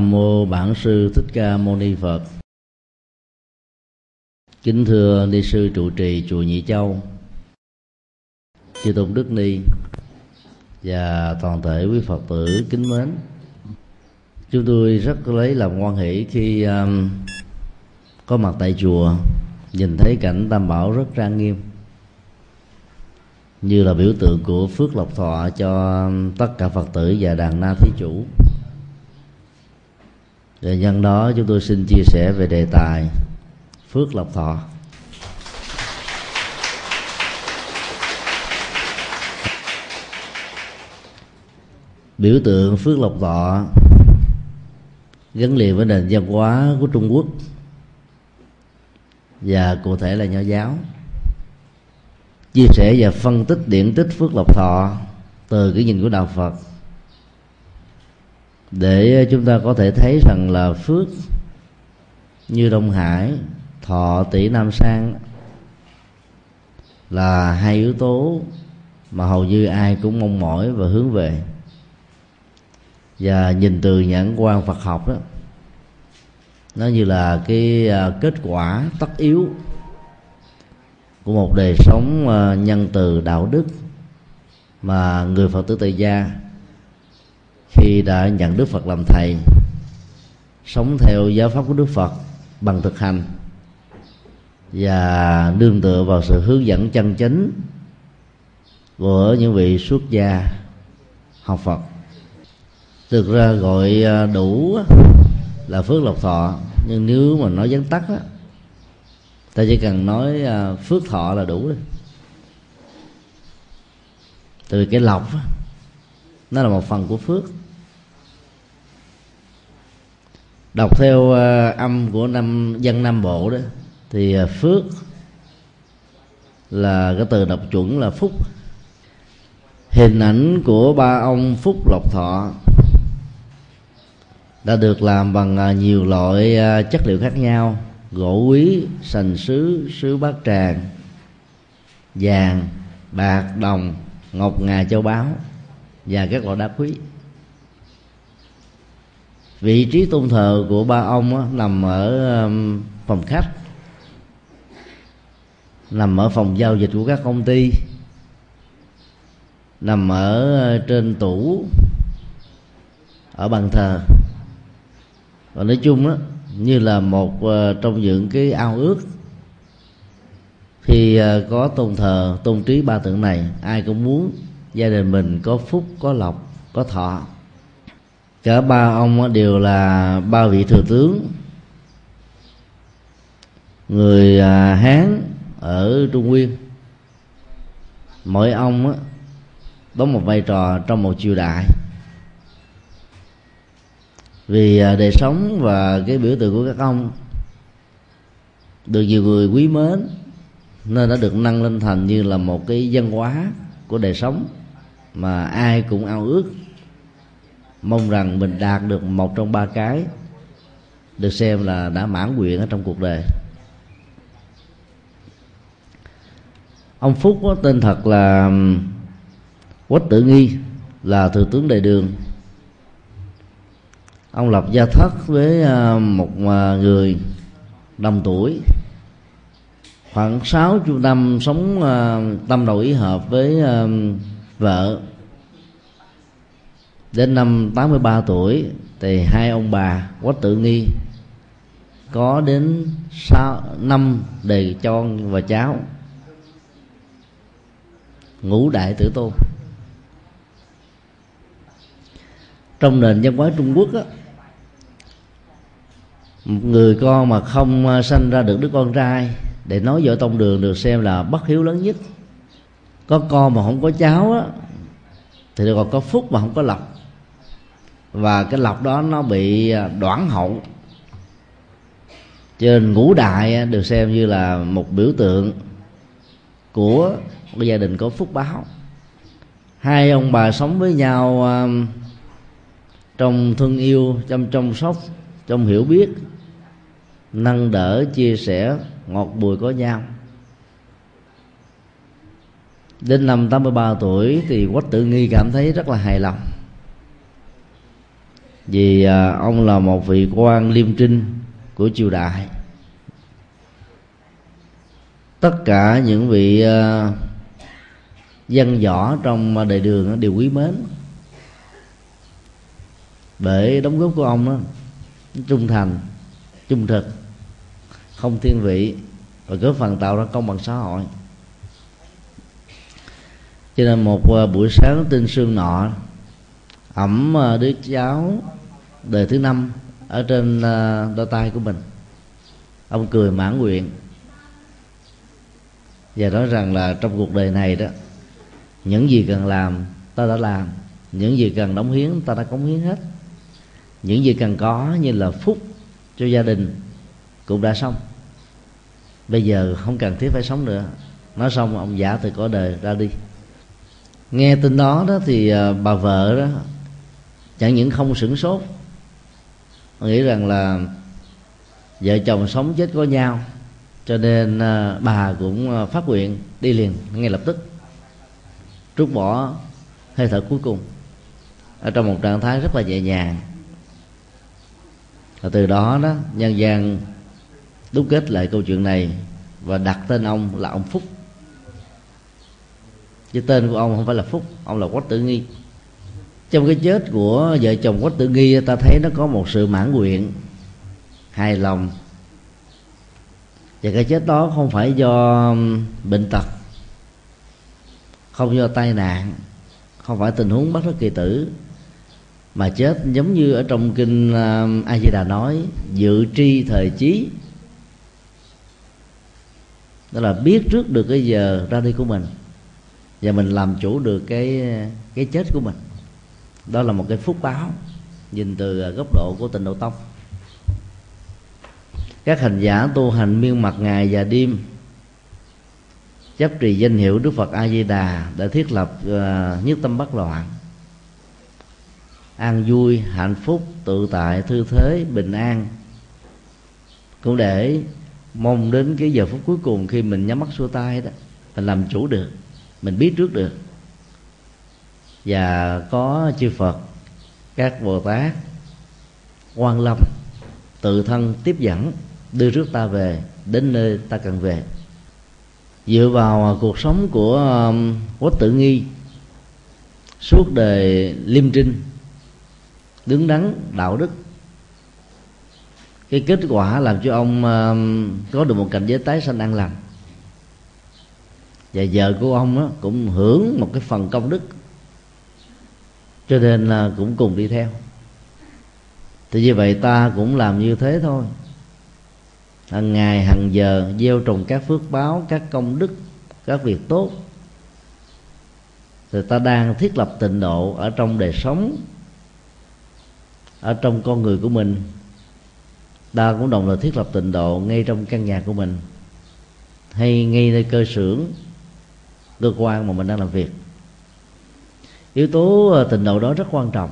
Nam mô Bản sư Thích Ca Mâu Ni Phật. Kính thưa ni sư trụ trì chùa Nhị Châu, chư tôn đức ni và toàn thể quý Phật tử kính mến. Chúng tôi rất lấy làm quan hỷ khi um, có mặt tại chùa nhìn thấy cảnh tam bảo rất trang nghiêm như là biểu tượng của phước lộc thọ cho um, tất cả phật tử và đàn na thí chủ và nhân đó chúng tôi xin chia sẻ về đề tài phước lộc thọ. Biểu tượng phước lộc thọ gắn liền với nền văn hóa của trung quốc và cụ thể là nho giáo. Chia sẻ và phân tích điển tích phước lộc thọ từ cái nhìn của đạo phật để ờ, chúng ta có thể thấy rằng là phước như đông hải, thọ tỷ nam sang là hai yếu tố mà hầu như ai cũng mong mỏi và hướng về. Và nhìn từ nhãn quan Phật học đó, nó như là cái ờ, kết quả tất yếu của một đời sống ờ, nhân từ đạo đức mà người Phật tử tại gia khi đã nhận Đức Phật làm thầy, sống theo giáo pháp của Đức Phật bằng thực hành, và đương tựa vào sự hướng dẫn chân chính của những vị xuất gia học Phật. Thực ra gọi à, đủ là phước lộc thọ, nhưng nếu mà nói vắn tắt á, ta chỉ cần nói à, phước thọ là đủ rồi. Từ cái lộc nó là một phần của phước. Đọc theo ờ, âm của năm, dân nam bộ đó, thì ờ, phước là cái từ đọc chuẩn là phúc. Hình ảnh của ba ông phúc lộc thọ đã được làm bằng ờ, nhiều loại chất liệu khác nhau gỗ quý, sành sứ sứ bát tràng, vàng, bạc, đồng, ngọc, ngà, châu báu và các loại đá quý vị trí tôn thờ của ba ông á, nằm ở um, phòng khách. Nằm ở phòng giao dịch của các công ty. Nằm ở uh, trên tủ ở bàn thờ. Và nói chung đó như là một uh, trong những cái ao ước khi uh, có tôn thờ tôn trí ba tượng này ai cũng muốn gia đình mình có phúc có lộc có thọ cả ba ông đều là ba vị thừa tướng. Người à, hán ở trung nguyên. Mỗi ông đóng một vai trò trong một triều đại. Vì à, đời sống và cái biểu tượng của các ông được nhiều người quý mến, nên đã được nâng lên thành như là một cái văn hóa của đời sống mà ai cũng ao ước mong rằng mình đạt được một trong ba cái được xem là đã mãn nguyện ở trong cuộc đời. Ông phúc có tên thật là um, quách tử nghi, là thừa tướng đại đường. Ông lập gia thất với um, một à, người đồng tuổi. Khoảng sáu chục năm sống à, tâm đầu ý hợp với um, vợ đến năm 83 tuổi thì hai ông bà quách tự nghi có đến sáu năm đề con và cháu ngũ đại tử tôn. Trong nền văn hóa trung quốc á, một người con mà không à, sanh ra được đứa con trai để nói vợ tông đường được xem là bất hiếu lớn nhất. Có con mà không có cháu á thì còn có phúc mà không có lộc và cái lọc đó nó bị à, đoản đoạn hậu. Cho nên ngũ đại à, được xem như là một biểu tượng của một gia đình có phúc báo. Hai ông bà sống với nhau à, trong thương yêu, trong chăm sóc, trong hiểu biết, nâng đỡ, chia sẻ, ngọt bùi có nhau. Đến năm 83 tuổi thì quách tự nghi cảm thấy rất là hài lòng vì à, ông là một vị quan liêm trinh của triều đại. Tất cả những vị à, dân võ trong đời đường đều quý mến. Bởi đóng góp của ông đó trung thành, trung thực, không thiên vị và góp phần tạo ra công bằng xã hội. Cho nên một à, buổi sáng tinh sương nọ ẩm ờ, đứa cháu đời thứ năm ở trên ờ, đôi tay của mình. Ông cười mãn nguyện và nói rằng là trong cuộc đời này đó, những gì cần làm ta đã làm, những gì cần đóng hiến ta đã cống hiến hết. Những gì cần có như là phúc cho gia đình cũng đã xong. Bây giờ không cần thiết phải sống nữa. Nói xong, ông giả từ cõi đời ra đi. Nghe tin đó đó thì ờ, bà vợ đó chẳng những không sửng sốt nghĩ rằng là vợ chồng sống chết có nhau, cho nên à, bà cũng à, phát nguyện đi liền ngay lập tức, trút bỏ hơi thở cuối cùng ở trong một trạng thái rất là nhẹ nhàng. Và từ đó đó, nhân gian đúc kết lại câu chuyện này và đặt tên ông là ông phúc. Chứ tên của ông không phải là phúc, ông là quách tử nghi trong cái chết của vợ chồng quách tử nghi, ta thấy nó có một sự mãn nguyện, hài lòng. Và cái chết đó không phải do bệnh tật, không do tai nạn, không phải tình huống bất đắc kỳ tử, mà chết giống như ở trong kinh a di đà nói, dự tri thời chí. Đó là biết trước được cái giờ ra đi của mình, và mình làm chủ được cái cái chết của mình đó là một cái phúc báo nhìn từ à, góc độ của tình độ tông. Các hành giả tu hành miên mặt ngày và đêm chấp trì danh hiệu Đức Phật A Di Đà đã thiết lập uh, nhất tâm bất loạn an vui hạnh phúc tự tại thư thế bình an. Cũng để mong đến cái giờ phút cuối cùng khi mình nhắm mắt xuôi tay đó mình làm chủ được mình biết trước được và có chư Phật, các Bồ Tát, quan lâm, tự thân tiếp dẫn, đưa rước ta về, đến nơi ta cần về. Dựa vào cuộc sống của um, Quốc quách tử nghi, suốt đời liêm trinh, đứng đắn đạo đức, cái kết quả làm cho ông um, có được một cảnh giới tái sanh an lành. Và vợ của ông cũng hưởng một cái phần công đức cho nên là cũng cùng đi theo. Thì như vậy ta cũng làm như thế thôi. Hàng ngày hàng giờ, gieo trồng các phước báo, các công đức, các việc tốt. Thì ta đang thiết lập tịnh độ ở trong đời sống, ở trong con người của mình. Ta cũng đồng thời thiết lập tịnh độ ngay trong căn nhà của mình, hay ngay nơi cơ xưởng, cơ quan mà mình đang làm việc yếu tố ờ, tình độ đó rất quan trọng.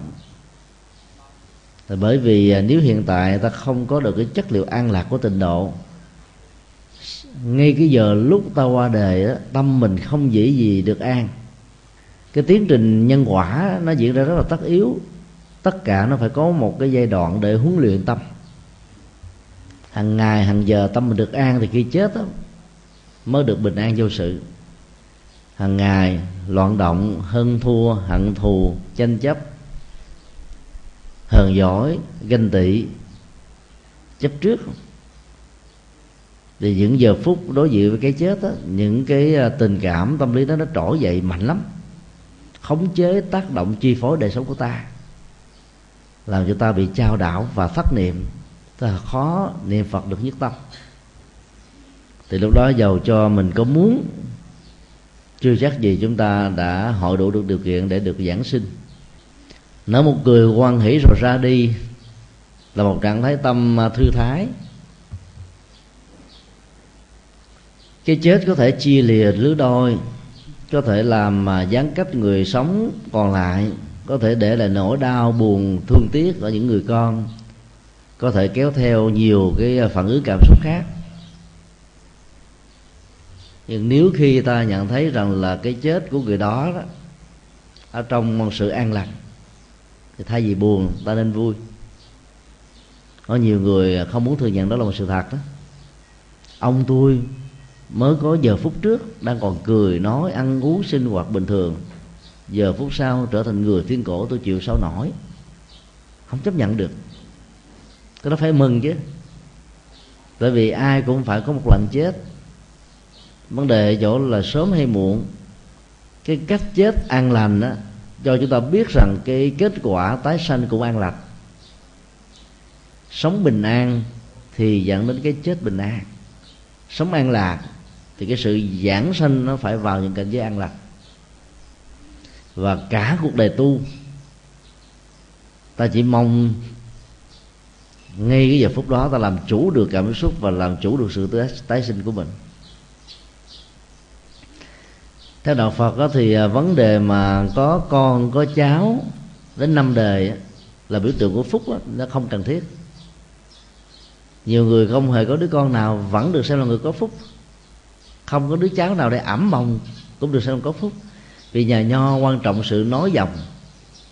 Tại bởi vì ờ, nếu hiện tại ta không có được cái chất liệu an lạc của tình độ ngay cái giờ lúc ta qua đời đó, tâm mình không dễ gì được an. Cái tiến trình nhân quả nó diễn ra rất là tất yếu. Tất cả nó phải có một cái giai đoạn để huấn luyện tâm. Hàng ngày hàng giờ tâm mình được an thì khi chết đó, mới được bình an vô sự hàng ngày loạn động hơn thua hận thù tranh chấp. Hờn giỏi ganh tị chấp trước. Thì những giờ phút đối diện với cái chết đó, những cái à, tình cảm tâm lý đó nó trỗi dậy mạnh lắm. Khống chế tác động chi phối đời sống của ta. Làm cho ta bị trao đảo và thất niệm. Ta khó niệm phật được nhất tâm. Thì lúc đó giàu cho mình có muốn chưa chắc gì chúng ta đã hội đủ được điều kiện để được giảng sinh. Nở một cười quan hỷ rồi ra đi là một trạng thái tâm à, thư thái. Cái chết có thể chia lìa lứa đôi, có thể làm mà gián cách người sống còn lại, có thể để lại nỗi đau, buồn, thương tiếc ở những người con, có thể kéo theo nhiều cái à, phản ứng cảm xúc khác nhưng nếu khi ta nhận thấy rằng là cái chết của người đó, đó ở trong một sự an lành thì thay vì buồn ta nên vui. Có nhiều người không muốn thừa nhận đó là một sự thật đó. Ông tôi mới có giờ phút trước đang còn cười nói ăn uống sinh hoạt bình thường. Giờ phút sau trở thành người thiên cổ tôi chịu sao nổi? Không chấp nhận được. Cái đó phải mừng chứ. Tại vì ai cũng phải có một lần chết vấn đề chỗ là sớm hay muộn cái cách chết an lành đó cho chúng ta biết rằng cái kết quả tái sanh cũng an lành sống bình an thì dẫn đến cái chết bình an sống an lạc thì cái sự giảng sanh nó phải vào những cảnh giới an lạc. Và cả cuộc đời tu ta chỉ mong ngay cái giờ phút đó ta làm chủ được cảm xúc và làm chủ được sự tái, tái sinh của mình theo đạo Phật đó thì à, vấn đề mà có con có cháu đến năm đời là biểu tượng của phúc đó, nó không cần thiết. Nhiều người không hề có đứa con nào vẫn được xem là người có phúc. Không có đứa cháu nào để ẩm mong cũng được xem là có phúc. Vì nhà nho quan trọng sự nói dòng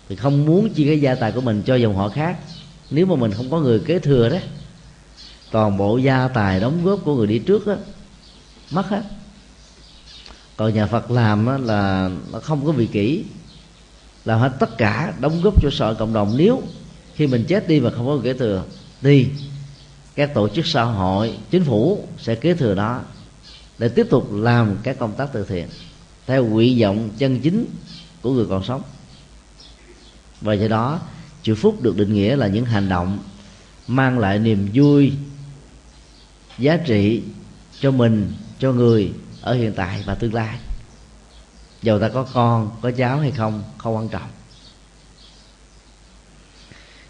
thì không muốn chia cái gia tài của mình cho dòng họ khác. Nếu mà mình không có người kế thừa đó toàn bộ gia tài đóng góp của người đi trước đó mất hết còn nhà phật làm là nó không có vị kỷ làm hết tất cả đóng góp cho xã hội cộng đồng. Nếu khi mình chết đi mà không có người kế thừa thì các tổ chức xã hội, chính phủ sẽ kế thừa đó để tiếp tục làm các công tác từ thiện theo nguyện vọng chân chính của người còn sống. Và do đó chữ phúc được định nghĩa là những hành động mang lại niềm vui, giá trị cho mình, cho người ở hiện tại và tương lai. Dầu ta có con có cháu hay không không quan trọng.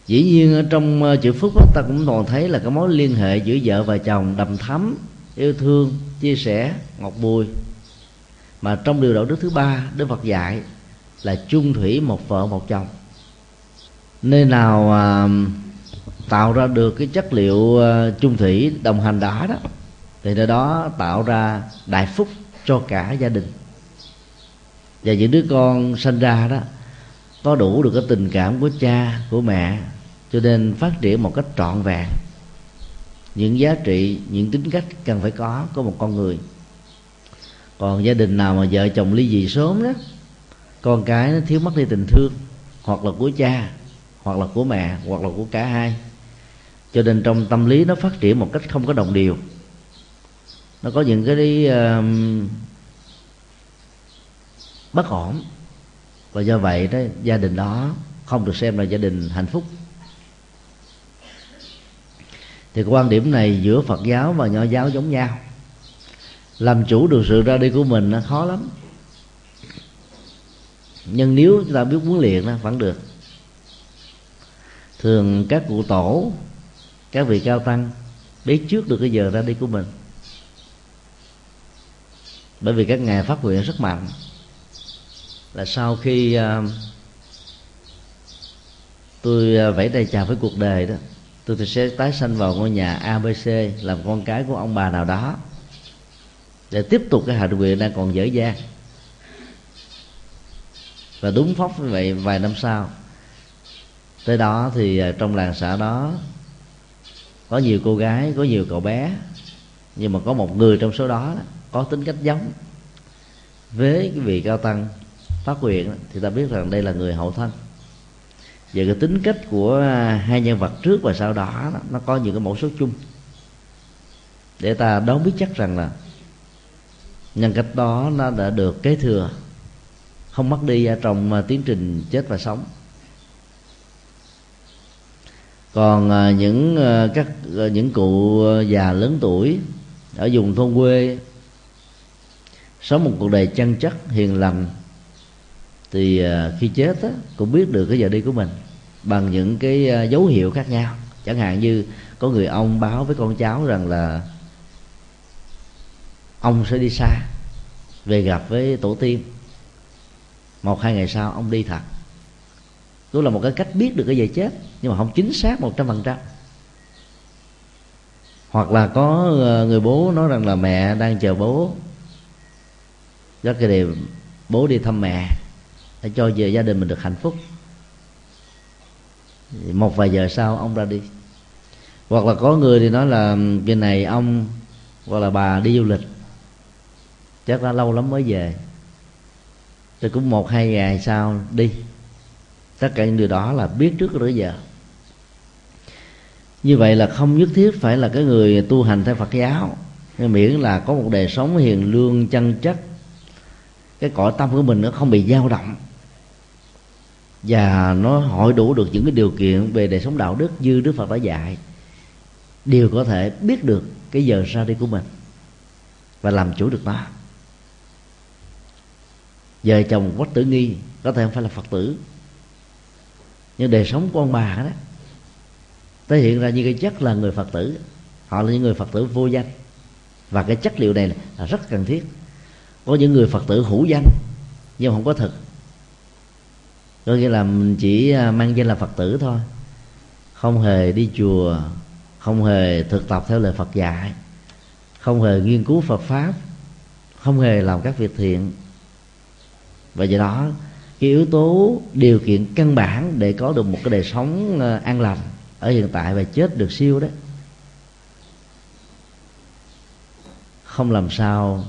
Dĩ nhiên trong ờ, chữ phúc đó, ta cũng còn thấy là cái mối liên hệ giữa vợ và chồng đầm thắm yêu thương chia sẻ ngọt bùi. Mà trong điều đạo đức thứ ba đức phật dạy là chung thủy một vợ một chồng. Nơi nào à, tạo ra được cái chất liệu à, chung thủy đồng hành đó đó thì nơi đó tạo ra đại phúc cho cả gia đình. Và những đứa con sinh ra đó, có đủ được cái tình cảm của cha, của mẹ, cho nên phát triển một cách trọn vẹn. Những giá trị, những tính cách cần phải có của một con người. Còn gia đình nào mà vợ chồng ly dị sớm đó, con cái nó thiếu mất đi tình thương, hoặc là của cha, hoặc là của mẹ, hoặc là của cả hai. Cho nên trong tâm lý nó phát triển một cách không có đồng đều nó có những cái đi uh, bất ổn. Và do vậy đó gia đình đó không được xem là gia đình hạnh phúc. Thì quan điểm này giữa phật giáo và nho giáo giống nhau. Làm chủ được sự ra đi của mình nó khó lắm. Nhưng nếu chúng ta biết huấn luyện nó vẫn được. Thường các cụ tổ các vị cao tăng biết trước được cái giờ ra đi của mình bởi vì các ngài phát nguyện rất mạnh. Là sau khi uh, tôi à, vẫy tay chào với cuộc đời đó tôi sẽ tái sanh vào ngôi nhà abc làm con cái của ông bà nào đó để tiếp tục cái hạnh nguyện đang còn dở dang. Và đúng phóc như vậy vài năm sau tới đó thì à, trong làng xã đó có nhiều cô gái có nhiều cậu bé nhưng mà có một người trong số đó có tính cách giống. Với cái vị cao tăng phát nguyện thì ta biết rằng đây là người hậu thân. Và cái tính cách của à, hai nhân vật trước và sau đó nó có những cái mẫu số chung. Để ta đoán biết chắc rằng là nhân cách đó nó đã được kế thừa, không mất đi trong à, tiến trình chết và sống. Còn à, những các những cụ già lớn tuổi ở vùng thôn quê sống một cuộc đời chân chất hiền lành thì à, khi chết á, cũng biết được cái giờ đi của mình bằng những cái à, dấu hiệu khác nhau. Chẳng hạn như có người ông báo với con cháu rằng là ông sẽ đi xa về gặp với tổ tiên. Một hai ngày sau ông đi thật. Đó là một cái cách biết được cái giờ chết nhưng mà không chính xác một trăm phần trăm. Hoặc là có à, người bố nói rằng là mẹ đang chờ bố rất cái điều bố đi thăm mẹ, để cho về gia đình mình được hạnh phúc. Một vài giờ sau ông ra đi. Hoặc là có người thì nói là ừ, cái này ông hoặc là bà đi du lịch. Chắc là lâu lắm mới về. Rồi cũng một, hai ngày sau đi. Tất cả những điều đó là biết trước rồi giờ như vậy là không nhất thiết phải là cái người tu hành theo Phật giáo. Miễn là có một đời sống hiền lương, chân chất cái cõi tâm của mình nó không bị dao động. Và nó hội đủ được những cái điều kiện về đời sống đạo đức như Đức Phật đã dạy. Đều có thể biết được cái giờ ra đi của mình và làm chủ được nó. Vợ chồng quách tử nghi có thể không phải là phật tử, nhưng đời sống của ông bà đó thể hiện ra như cái chất là người phật tử. Họ là những người phật tử vô danh. Và cái chất liệu này là rất cần thiết có những người phật tử hữu danh, nhưng không có thực. Có nghĩa là mình chỉ à, mang danh là phật tử thôi. Không hề đi chùa, không hề thực tập theo lời phật dạy, không hề nghiên cứu phật pháp, không hề làm các việc thiện. Và do đó, cái yếu tố điều kiện căn bản để có được một cái đời sống à, an lành ở hiện tại và chết được siêu đó, không làm sao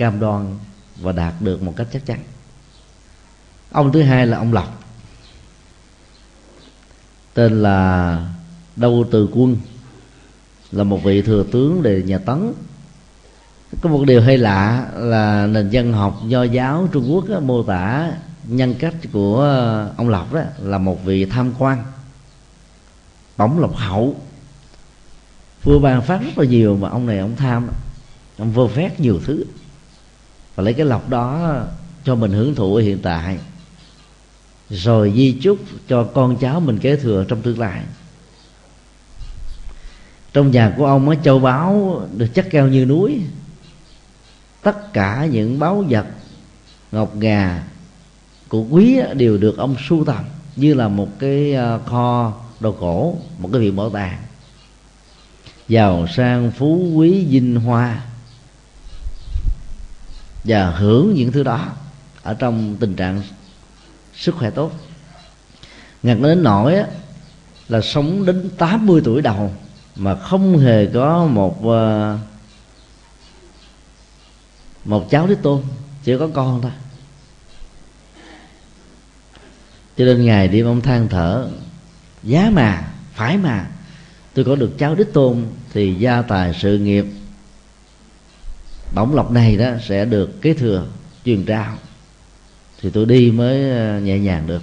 cam đoan và đạt được một cách chắc chắn. Ông thứ hai là ông lộc tên là đâu từ quân là một vị thừa tướng đề nhà tấn. Có một điều hay lạ là nền dân học do giáo trung quốc đó, mô tả nhân cách của ông lộc đó là một vị tham quan bóng lộc hậu. Vua ban phát rất là nhiều mà ông này ông tham ông vô phép nhiều thứ và lấy cái lọc đó cho mình hưởng thụ ở hiện tại. Rồi di chúc cho con cháu mình kế thừa trong tương lai. Trong nhà của ông á, châu báu được chất cao như núi. Tất cả những báu vật, ngọc ngà của quý đều được ông sưu tầm như là một cái ờ, kho đồ cổ, một cái viện bảo tàng. Giàu sang phú quý vinh hoa và hưởng những thứ đó ở trong tình trạng sức khỏe tốt. Ngặt đến nỗi là sống đến 80 tuổi đầu mà không hề có một ờ, một cháu đứa tôn, chỉ có con thôi. Cho nên ngày đêm ông than thở, giá mà, phải mà, tôi có được cháu đích tôn thì gia tài sự nghiệp bổng lộc này đó sẽ được kế thừa truyền trao thì tôi đi mới ờ, nhẹ nhàng được.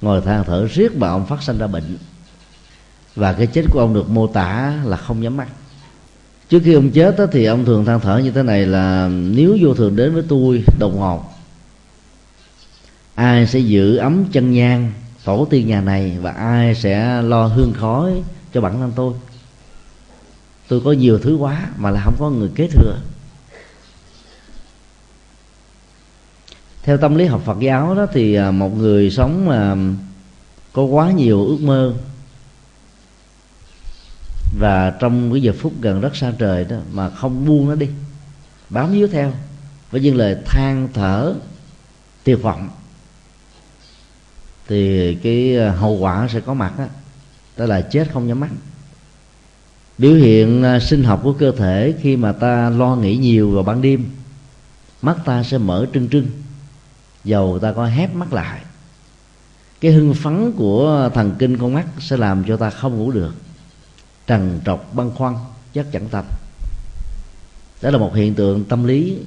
Ngồi than thở riết mà ông phát sinh ra bệnh. Và cái chết của ông được mô tả là không nhắm mắt. Trước khi ông chết đó, thì ông thường than thở như thế này là nếu vô thường đến với tôi đồng ngột ai sẽ giữ ấm chân nhang tổ tiên nhà này và ai sẽ lo hương khói cho bản thân tôi? Tôi có nhiều thứ quá mà là không có người kế thừa. Theo tâm lý học Phật giáo đó thì à, một người sống mà có quá nhiều ước mơ và trong cái giờ phút gần rất xa trời đó mà không buông nó đi bám víu theo với những lời than thở tuyệt vọng thì cái à, hậu quả sẽ có mặt đó, đó là chết không nhắm mắt biểu hiện à, sinh học của cơ thể khi mà ta lo nghĩ nhiều vào ban đêm, mắt ta sẽ mở trưng trưng, dầu ta có hép mắt lại. Cái hưng phấn của thần kinh con mắt sẽ làm cho ta không ngủ được. Trần trọc, băn khoăn, chắc chẳng tâm đó là một hiện tượng tâm lý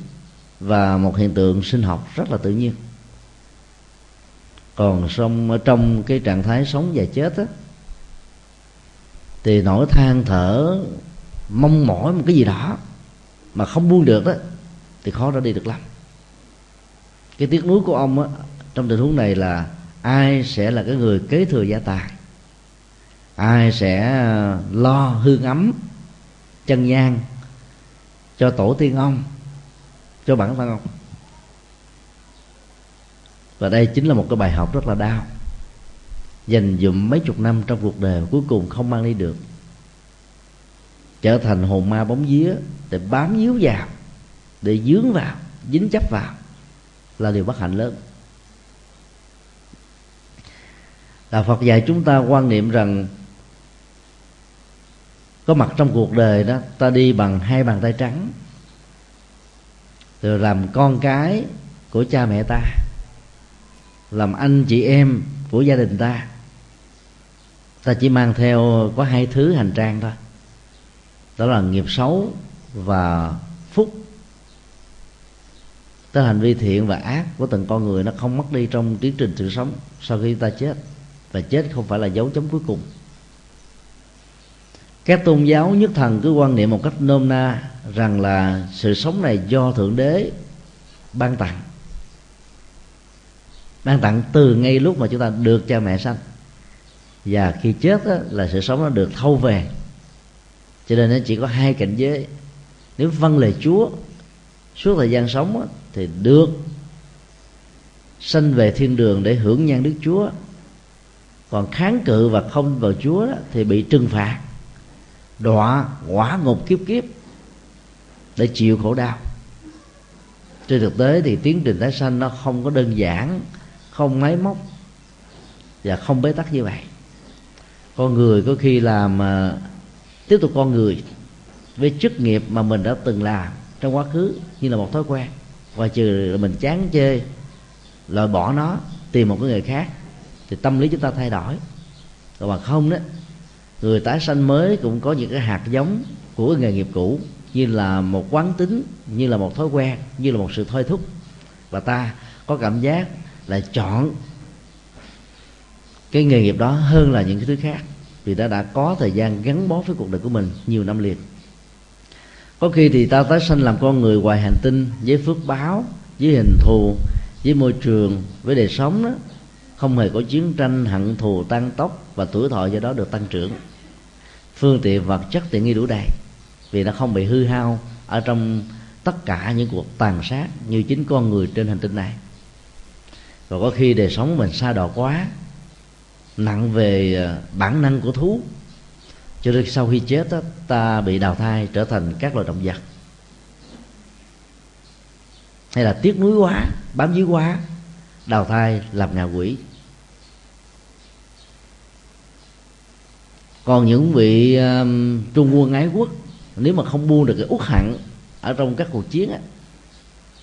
và một hiện tượng sinh học rất là tự nhiên. Còn trong trong cái trạng thái sống và chết á thì nỗi than thở, mong mỏi một cái gì đó mà không buông được đó thì khó ra đi được lắm. Cái tiếc nuối của ông á, trong tình huống này là ai sẽ là cái người kế thừa gia tài? Ai sẽ ờ, lo hương ấm chân nhang cho tổ tiên ông, cho bản thân ông? Và đây chính là một cái bài học rất là đau dành dụm mấy chục năm trong cuộc đời cuối cùng không mang đi được. Trở thành hồn ma bóng vía để bám víu vào, để dướng vào, dính chấp vào là điều bất hạnh lớn. Đạo phật dạy chúng ta quan niệm rằng có mặt trong cuộc đời đó, ta đi bằng hai bàn tay trắng, rồi làm con cái của cha mẹ ta, làm anh chị em của gia đình ta. Ta chỉ mang theo có hai thứ hành trang thôi. Đó là nghiệp xấu và phúc. Tức hành vi thiện và ác của từng con người nó không mất đi trong tiến trình sự sống sau khi ta chết. Và chết không phải là dấu chấm cuối cùng. Các tôn giáo nhất thần cứ quan niệm một cách nôm na rằng là sự sống này do thượng đế ban tặng ban tặng từ ngay lúc mà chúng ta được cha mẹ sanh. Và khi chết đó, là sự sống nó được thâu về. Cho nên nó chỉ có hai cảnh giới. Nếu vâng lời chúa suốt thời gian sống đó, thì được sanh về thiên đường để hưởng nhan đức chúa. Còn kháng cự và không vào chúa đó, thì bị trừng phạt đọa quả ngục kiếp kiếp để chịu khổ đau. Trên thực tế thì tiến trình tái sanh nó không có đơn giản không máy móc và không bế tắc như vậy. Con người có khi làm à, tiếp tục con người với chức nghiệp mà mình đã từng làm trong quá khứ như là một thói quen. Và trừ mình chán chê, loại bỏ nó, tìm một cái người khác thì tâm lý chúng ta thay đổi. Còn mà không đó, người tái sanh mới cũng có những cái hạt giống của cái nghề nghiệp cũ như là một quán tính, như là một thói quen, như là một sự thôi thúc. Và ta có cảm giác là chọn cái nghề nghiệp đó hơn là những cái thứ khác. Vì ta đã có thời gian gắn bó với cuộc đời của mình nhiều năm liền. Có khi thì ta tái sanh làm con người ngoài hành tinh, với phước báo, với hình thù, với môi trường, với đời sống đó. Không hề có chiến tranh, hận thù tăng tốc và tuổi thọ do đó được tăng trưởng. Phương tiện vật chất tiện nghi đủ đầy, vì nó không bị hư hao ở trong tất cả những cuộc tàn sát như chính con người trên hành tinh này và có khi đời sống mình xa đọa quá nặng về ờ, bản năng của thú. Cho nên sau khi chết đó, ta bị đào thai trở thành các loài động vật. Hay là tiếc núi quá bám dưới quá đào thai làm ngạ quỷ. Còn những vị um, trung quân ái quốc nếu mà không buông được cái uất hận ở trong các cuộc chiến á,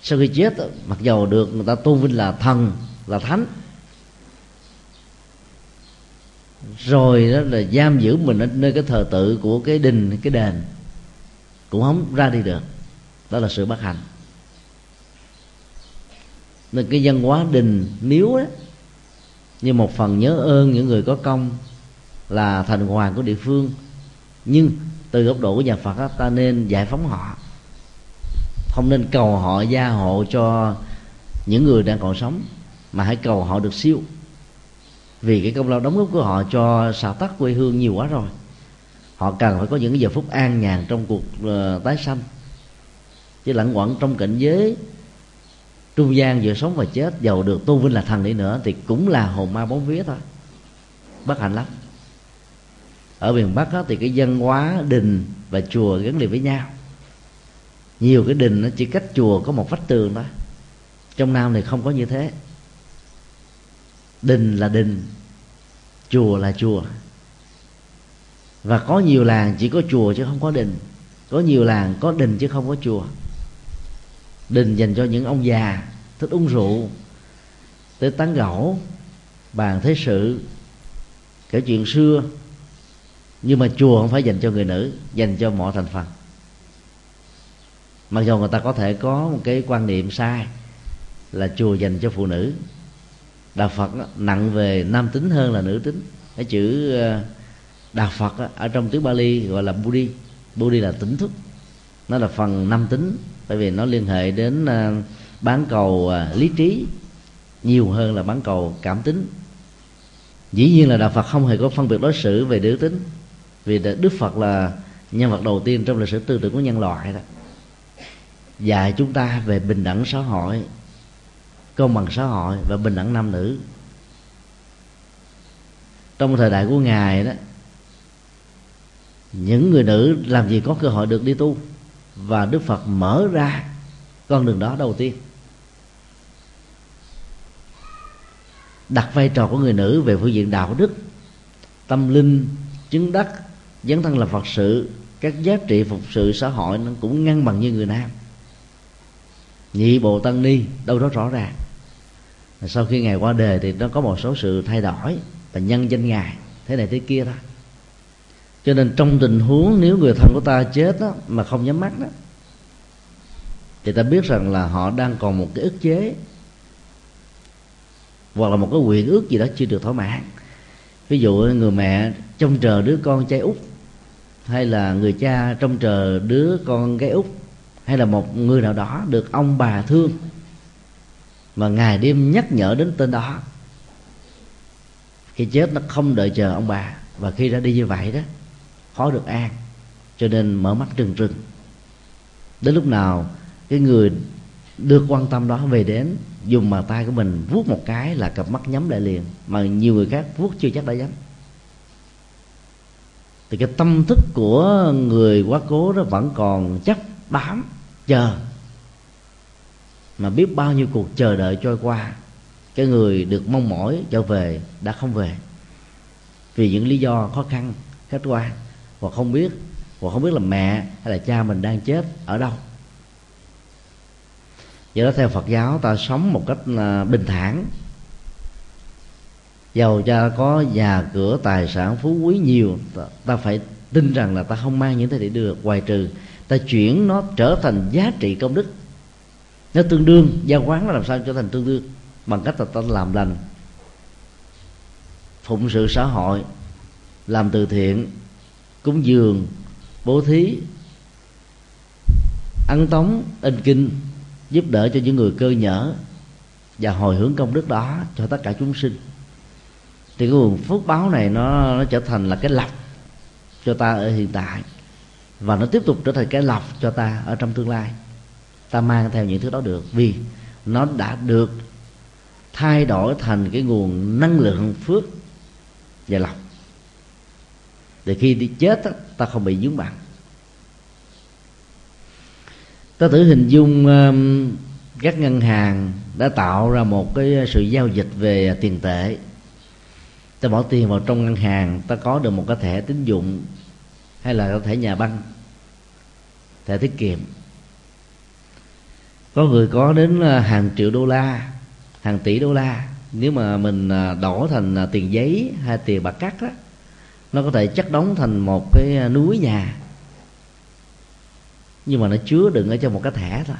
sau khi chết mặc dầu được người ta tôn vinh là thần là thánh. Rồi đó là giam giữ mình ở nơi cái thờ tự của cái đình cái đền. Cũng không ra đi được. Đó là sự bất hạnh. Nên cái văn hóa đình miếu đó như một phần nhớ ơn những người có công là thành hoàng của địa phương. Nhưng từ góc độ của nhà Phật đó, ta nên giải phóng họ. Không nên cầu họ gia hộ cho những người đang còn sống mà hãy cầu họ được siêu. Vì cái công lao đóng góp của họ cho xã tắc quê hương nhiều quá rồi. Họ cần phải có những giờ phút an nhàn trong cuộc uh, tái sanh. Chứ lẫn quẩn trong cảnh giới trung gian giữa sống và chết giàu được tôn vinh là thần đi nữa thì cũng là hồn ma bóng vía thôi. Bất hạnh lắm. Ở miền bắc đó, thì cái dân hóa đình và chùa gắn liền với nhau. Nhiều cái đình nó chỉ cách chùa có một vách tường đó trong nam thì không có như thế đình là đình, chùa là chùa. Và có nhiều làng chỉ có chùa chứ không có đình. Có nhiều làng có đình chứ không có chùa. Đình dành cho những ông già thích uống rượu tới tán gẫu, bàn thế sự, kể chuyện xưa. Nhưng mà chùa không phải dành cho người nữ, dành cho mọi thành phần. Mặc dù người ta có thể có một cái quan niệm sai là chùa dành cho phụ nữ đạo phật đó, nặng về nam tính hơn là nữ tính. Cái chữ ờ, đạo phật đó, ở trong tiếng bali gọi là buddhi buddhi là tỉnh thức. Nó là phần nam tính bởi vì nó liên hệ đến ờ, bán cầu ờ, lý trí nhiều hơn là bán cầu cảm tính. Dĩ nhiên là đạo phật không hề có phân biệt đối xử về nữ tính vì đức phật là nhân vật đầu tiên trong lịch sử tư tưởng của nhân loại đó. Dạy chúng ta về bình đẳng xã hội công bằng xã hội và bình đẳng nam nữ. Trong thời đại của ngài đó, những người nữ làm gì có cơ hội được đi tu và đức phật mở ra con đường đó đầu tiên. Đặt vai trò của người nữ về phương diện đạo đức, tâm linh, chứng đắc, dấn thân là phật sự, các giá trị phục sự xã hội nó cũng ngăn bằng như người nam. Nhị bộ tăng ni, đâu đó rõ ràng sau khi ngài qua đời thì nó có một số sự thay đổi và nhân danh ngài. Thế này thế kia thôi. Cho nên trong tình huống nếu người thân của ta chết đó, mà không nhắm mắt đó thì ta biết rằng là họ đang còn một cái ức chế hoặc là một cái quyền ước gì đó chưa được thỏa mãn. Ví dụ người mẹ trông chờ đứa con trai út hay là người cha trông chờ đứa con gái út hay là một người nào đó được ông bà thương mà ngày đêm nhắc nhở đến tên đó, khi chết nó không đợi chờ ông bà. Và khi ra đi như vậy đó, khó được an, cho nên mở mắt trừng trừng. Đến lúc nào cái người được quan tâm đó về đến, dùng bàn tay của mình vuốt một cái là cặp mắt nhắm lại liền, mà nhiều người khác vuốt chưa chắc đã nhắm thì cái tâm thức của người quá cố đó vẫn còn chấp bám chờ mà biết bao nhiêu cuộc chờ đợi trôi qua cái người được mong mỏi trở về đã không về. Vì những lý do khó khăn khách quan hoặc không biết hoặc không biết là mẹ hay là cha mình đang chết ở đâu. Do đó theo phật giáo ta sống một cách à, bình thản. Giàu cha có nhà cửa tài sản phú quý nhiều ta, ta phải tin rằng là ta không mang những thứ để được ngoài trừ ta chuyển nó trở thành giá trị công đức nó tương đương gia quán nó làm sao trở thành tương đương? Bằng cách là ta làm lành, phụng sự xã hội, làm từ thiện, cúng dường, bố thí, ăn tống, in kinh, giúp đỡ cho những người cơ nhở và hồi hướng công đức đó cho tất cả chúng sinh. Thì cái nguồn phước báo này nó nó trở thành là cái lọc cho ta ở hiện tại và nó tiếp tục trở thành cái lọc cho ta ở trong tương lai ta mang theo những thứ đó được. Vì nó đã được thay đổi thành cái nguồn năng lượng phước và lòng. để khi đi chết ta không bị dướng bận ta thử hình dung um, các ngân hàng đã tạo ra một cái sự giao dịch về tiền tệ. Ta bỏ tiền vào trong ngân hàng, ta có được một cái thẻ tín dụng hay là thẻ nhà băng, thẻ tiết kiệm có người có đến à, hàng triệu đô la hàng tỷ đô la. Nếu mà mình à, đổ thành à, tiền giấy hay tiền bạc cắt đó, nó có thể chất đóng thành một cái núi nhà. Nhưng mà nó chứa đựng ở trong một cái thẻ thôi.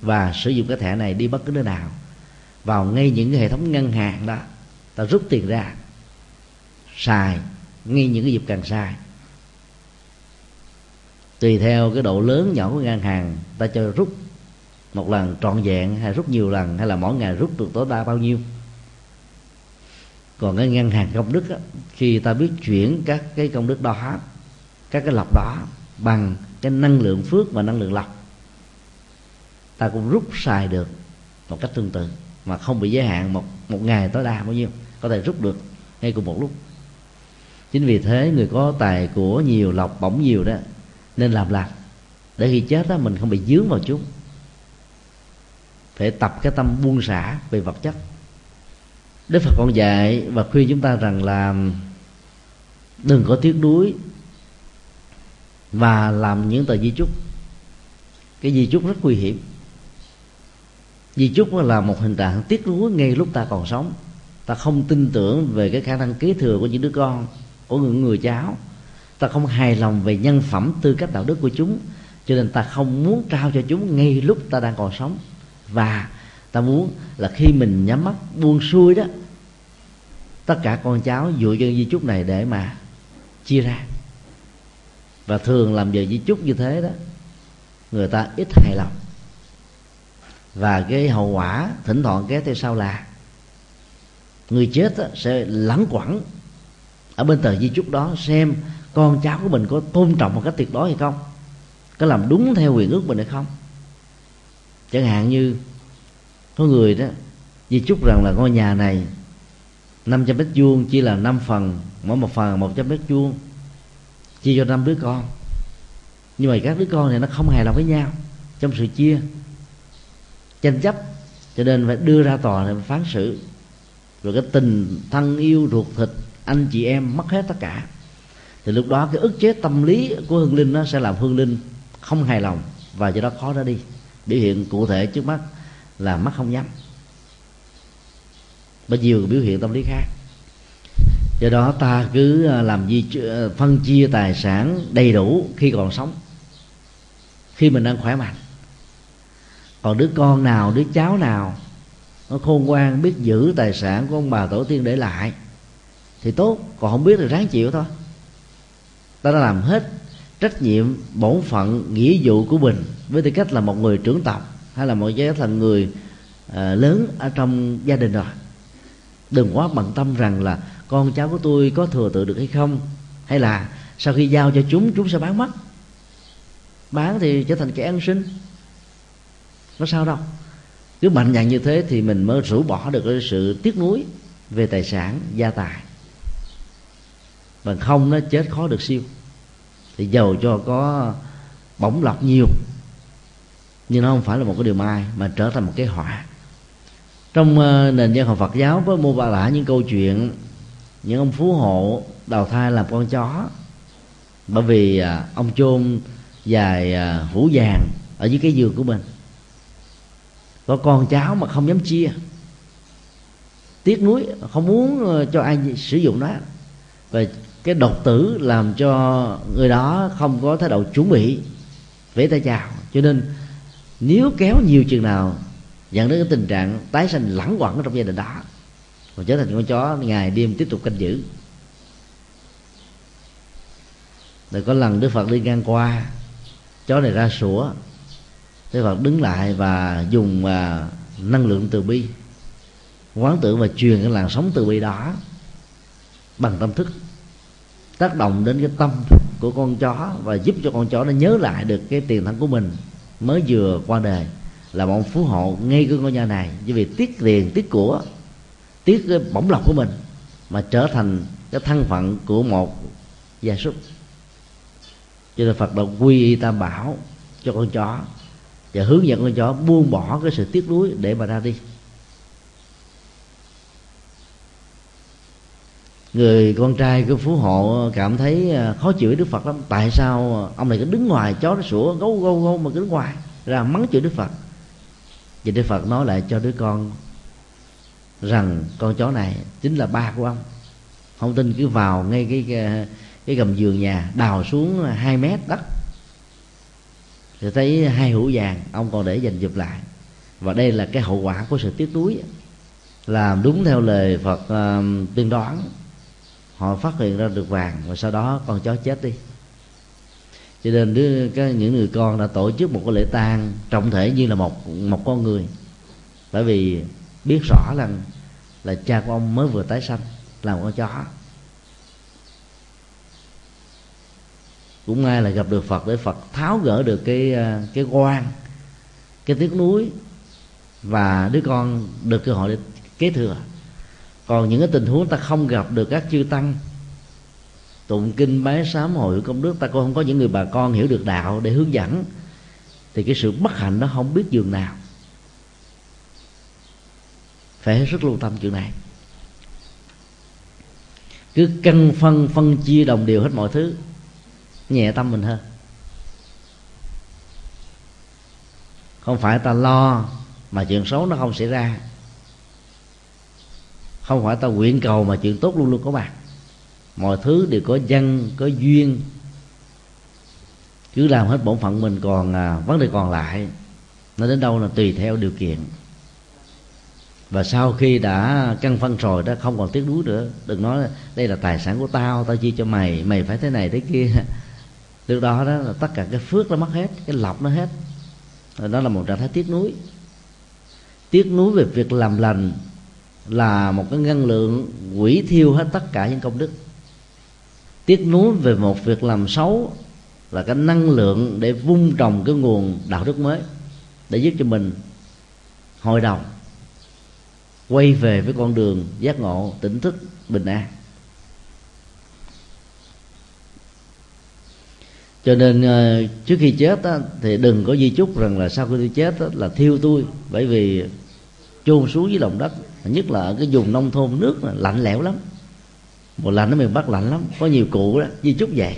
Và sử dụng cái thẻ này đi bất cứ nơi nào. Vào ngay những cái hệ thống ngân hàng đó ta rút tiền ra. Xài ngay những cái dịp càng xài. Tùy theo cái độ lớn nhỏ của ngân hàng ta cho rút một lần trọn vẹn hay rút nhiều lần hay là mỗi ngày rút được tối đa bao nhiêu? Còn cái ngân hàng công đức á, khi ta biết chuyển các cái công đức đó các cái lọc đó bằng cái năng lượng phước và năng lượng lọc ta cũng rút xài được một cách tương tự mà không bị giới hạn một một ngày tối đa bao nhiêu có thể rút được ngay cùng một lúc. Chính vì thế người có tài của nhiều lọc bổng nhiều đó nên làm lạc để khi chết đó mình không bị dướng vào chúng phải tập cái tâm buông xả về vật chất. Đức phật còn dạy và khuyên chúng ta rằng là đừng có tiếc nuối và làm những tờ di chúc. Cái di chúc rất nguy hiểm. Di chúc là một hình trạng tiếc nuối ngay lúc ta còn sống. Ta không tin tưởng về cái khả năng kế thừa của những đứa con, của những người cháu. Ta không hài lòng về nhân phẩm tư cách đạo đức của chúng, cho nên ta không muốn trao cho chúng ngay lúc ta đang còn sống và ta muốn là khi mình nhắm mắt buông xuôi đó tất cả con cháu dựa trên di chúc này để mà chia ra. Và thường làm giờ di chúc như thế đó người ta ít hài lòng. Và cái hậu quả thỉnh thoảng kéo theo sau là người chết đó, sẽ lẳng quẩn ở bên tờ di chúc đó xem con cháu của mình có tôn trọng một cách tuyệt đối hay không có làm đúng theo quyền ước mình hay không chẳng hạn như có người đó, di chúc rằng là ngôi nhà này 500 mét vuông chia là 5 phần, mỗi một phần 100 mét vuông, chia cho năm đứa con. Nhưng mà các đứa con này nó không hài lòng với nhau trong sự chia. Tranh chấp, cho nên phải đưa ra tòa để phán xử. Rồi cái tình thân yêu ruột thịt, anh chị em mất hết tất cả. Thì lúc đó cái ức chế tâm lý của hương linh nó sẽ làm hương linh không hài lòng và do đó khó ra đi biểu hiện cụ thể trước mắt là mắt không nhắm. Và nhiều biểu hiện tâm lý khác. Do đó ta cứ à, làm gì à, phân chia tài sản đầy đủ khi còn sống. Khi mình đang khỏe mạnh. Còn đứa con nào, đứa cháu nào, nó khôn ngoan, biết giữ tài sản của ông bà tổ tiên để lại, thì tốt. Còn không biết thì ráng chịu thôi. Ta đã làm hết trách nhiệm bổn phận nghĩa vụ của mình. Với tư cách là một người trưởng tộc hay là một giới là người à, lớn ở trong gia đình rồi. Đừng quá bận tâm rằng là con cháu của tôi có thừa tự được hay không hay là sau khi giao cho chúng chúng sẽ bán mất. Bán thì trở thành kẻ ăn sinh nó sao đâu? Cứ mạnh dạn như thế thì mình mới rũ bỏ được cái sự tiếc nuối về tài sản gia tài. Bằng không nó chết khó được siêu thì giàu cho có bỗng lọc nhiều nhưng nó không phải là một cái điều may mà trở thành một cái họa. Trong uh, nền văn học Phật giáo có mô tả những câu chuyện những ông phú hộ đào thai làm con chó bởi vì uh, ông chôn dài uh, hũ vàng ở dưới cái giường của mình. Có con cháu mà không dám chia. Tiếc nuối không muốn ờ, cho ai sử dụng nó. Và cái độc tử làm cho người đó không có thái độ chuẩn bị vẽ tay chào. Cho nên nếu kéo nhiều chừng nào dẫn đến cái tình trạng tái sanh lẳng quẩn trong gia đình đó và trở thành con chó ngày đêm tiếp tục canh giữ. Rồi có lần đức phật đi ngang qua chó này ra sủa. Đức phật đứng lại và dùng uh, năng lượng từ bi quán tưởng và truyền cái làn sóng từ bi đó bằng tâm thức tác động đến cái tâm của con chó và giúp cho con chó nó nhớ lại được cái tiền thân của mình mới vừa qua đời. Là một phú hộ ngay cái ngôi nhà này vì tiếc tiền, tiếc của, tiếc cái bổng lộc của mình mà trở thành cái thân phận của một gia súc. Cho nên phật đã quy y tam bảo cho con chó và hướng dẫn con chó buông bỏ cái sự tiếc nuối để mà ra đi. Người con trai của phú hộ cảm thấy à, khó chịu với đức phật lắm. Tại sao ông này cứ đứng ngoài chó nó sủa gấu gâu gâu mà cứ đứng ngoài ra mắng chửi đức phật? Vậy đức phật nói lại cho đứa con rằng con chó này chính là ba của ông. Không tin cứ vào ngay cái cái, cái gầm giường nhà đào xuống hai mét đất. Thì thấy hai hũ vàng ông còn để dành dụp lại. Và đây là cái hậu quả của sự tiếc nuối làm đúng theo lời phật à, uh, tiên đoán họ phát hiện ra được vàng và sau đó con chó chết đi. Cho nên đứa, cái, những người con đã tổ chức một cái lễ tang trọng thể như là một một con người. Bởi vì biết rõ rằng là cha của ông mới vừa tái sanh làm con chó. Cũng ngay là gặp được Phật để Phật tháo gỡ được cái à, cái quan cái tiếc núi và đứa con được cơ hội để kế thừa còn những cái tình huống ta không gặp được các chư tăng, tụng kinh bái sám hội công đức, ta cũng không có những người bà con hiểu được đạo để hướng dẫn, thì cái sự bất hạnh nó không biết giường nào. Phải hết sức lưu tâm chuyện này. Cứ cân phân phân chia đồng đều hết mọi thứ, nhẹ tâm mình hơn. Không phải ta lo mà chuyện xấu nó không xảy ra không phải ta nguyện cầu mà chuyện tốt luôn luôn có mặt. Mọi thứ đều có dân có duyên. Cứ làm hết bổn phận mình còn à, vấn đề còn lại nó đến đâu là tùy theo điều kiện. Và sau khi đã căn phân rồi đó không còn tiếc nuối nữa. Đừng nói đây là tài sản của tao tao chia cho mày mày phải thế này thế kia. Lúc đó đó là tất cả cái phước nó mất hết cái lọc nó hết. Rồi đó là một trạng thái tiếc nuối. Tiếc nuối về việc làm lành là một cái năng lượng quỷ thiêu hết tất cả những công đức. Tiếc nuối về một việc làm xấu là cái năng lượng để vung trồng cái nguồn đạo đức mới để giúp cho mình hồi đầu quay về với con đường giác ngộ tỉnh thức bình an. Cho nên ờ, trước khi chết á, thì đừng có di chúc rằng là sau khi tôi chết á, là thiêu tôi bởi vì chôn xuống dưới lòng đất nhất là ở cái vùng nông thôn nước lạnh lẽo lắm. Mùa lạnh ở miền bắc lạnh lắm. Có nhiều cụ đó di chúc vậy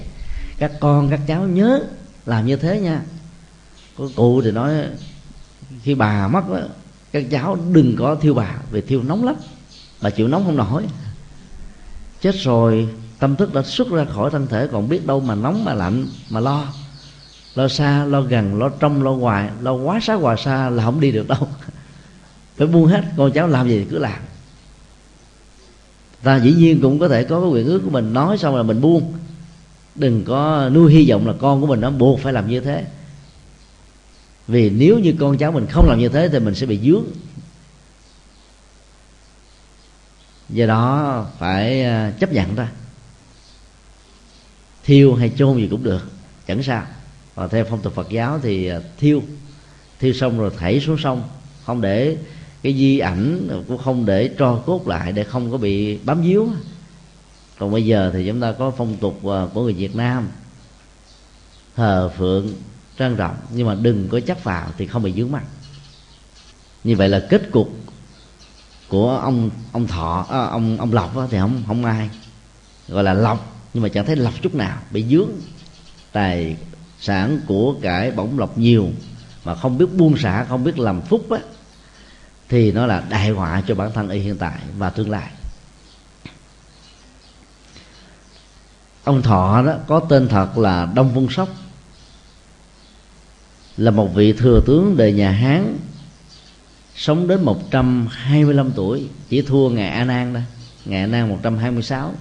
các con các cháu nhớ làm như thế nha. Có cụ thì nói khi bà mất đó, các cháu đừng có thiêu bà vì thiêu nóng lắm. Bà chịu nóng không nổi. Chết rồi tâm thức đã xuất ra khỏi thân thể còn biết đâu mà nóng mà lạnh mà lo. Lo xa lo gần lo trong lo ngoài lo quá xa quá xa là không đi được đâu phải buông hết, con cháu làm gì thì cứ làm. Ta dĩ nhiên cũng có thể có cái quyền ước của mình, nói xong là mình buông. Đừng có nuôi hy vọng là con của mình nó buộc phải làm như thế. Vì nếu như con cháu mình không làm như thế thì mình sẽ bị dướng. Do đó phải à, chấp nhận ra. Thiêu hay chôn gì cũng được, chẳng sao. Và theo phong tục Phật giáo thì à, thiêu. Thiêu xong rồi thảy xuống sông, không để cái di ảnh cũng không để tro cốt lại để không có bị bám víu. Còn bây giờ thì chúng ta có phong tục à, của người Việt Nam. Thờ phượng trang trọng nhưng mà đừng có chắc vào thì không bị dướng mặt như vậy là kết cục của ông ông thọ à, ông ông lộc thì không không ai. Gọi là lộc nhưng mà chẳng thấy lộc chút nào bị dướng tài sản của cải bổng lộc nhiều mà không biết buông xả không biết làm phúc á thì nó là đại họa cho bản thân y hiện tại và tương lai. Ông thọ đó có tên thật là đông phương sóc, là một vị thừa tướng đời nhà hán, sống đến 125 tuổi, chỉ thua ngài A Nan đó ngài A Nan 126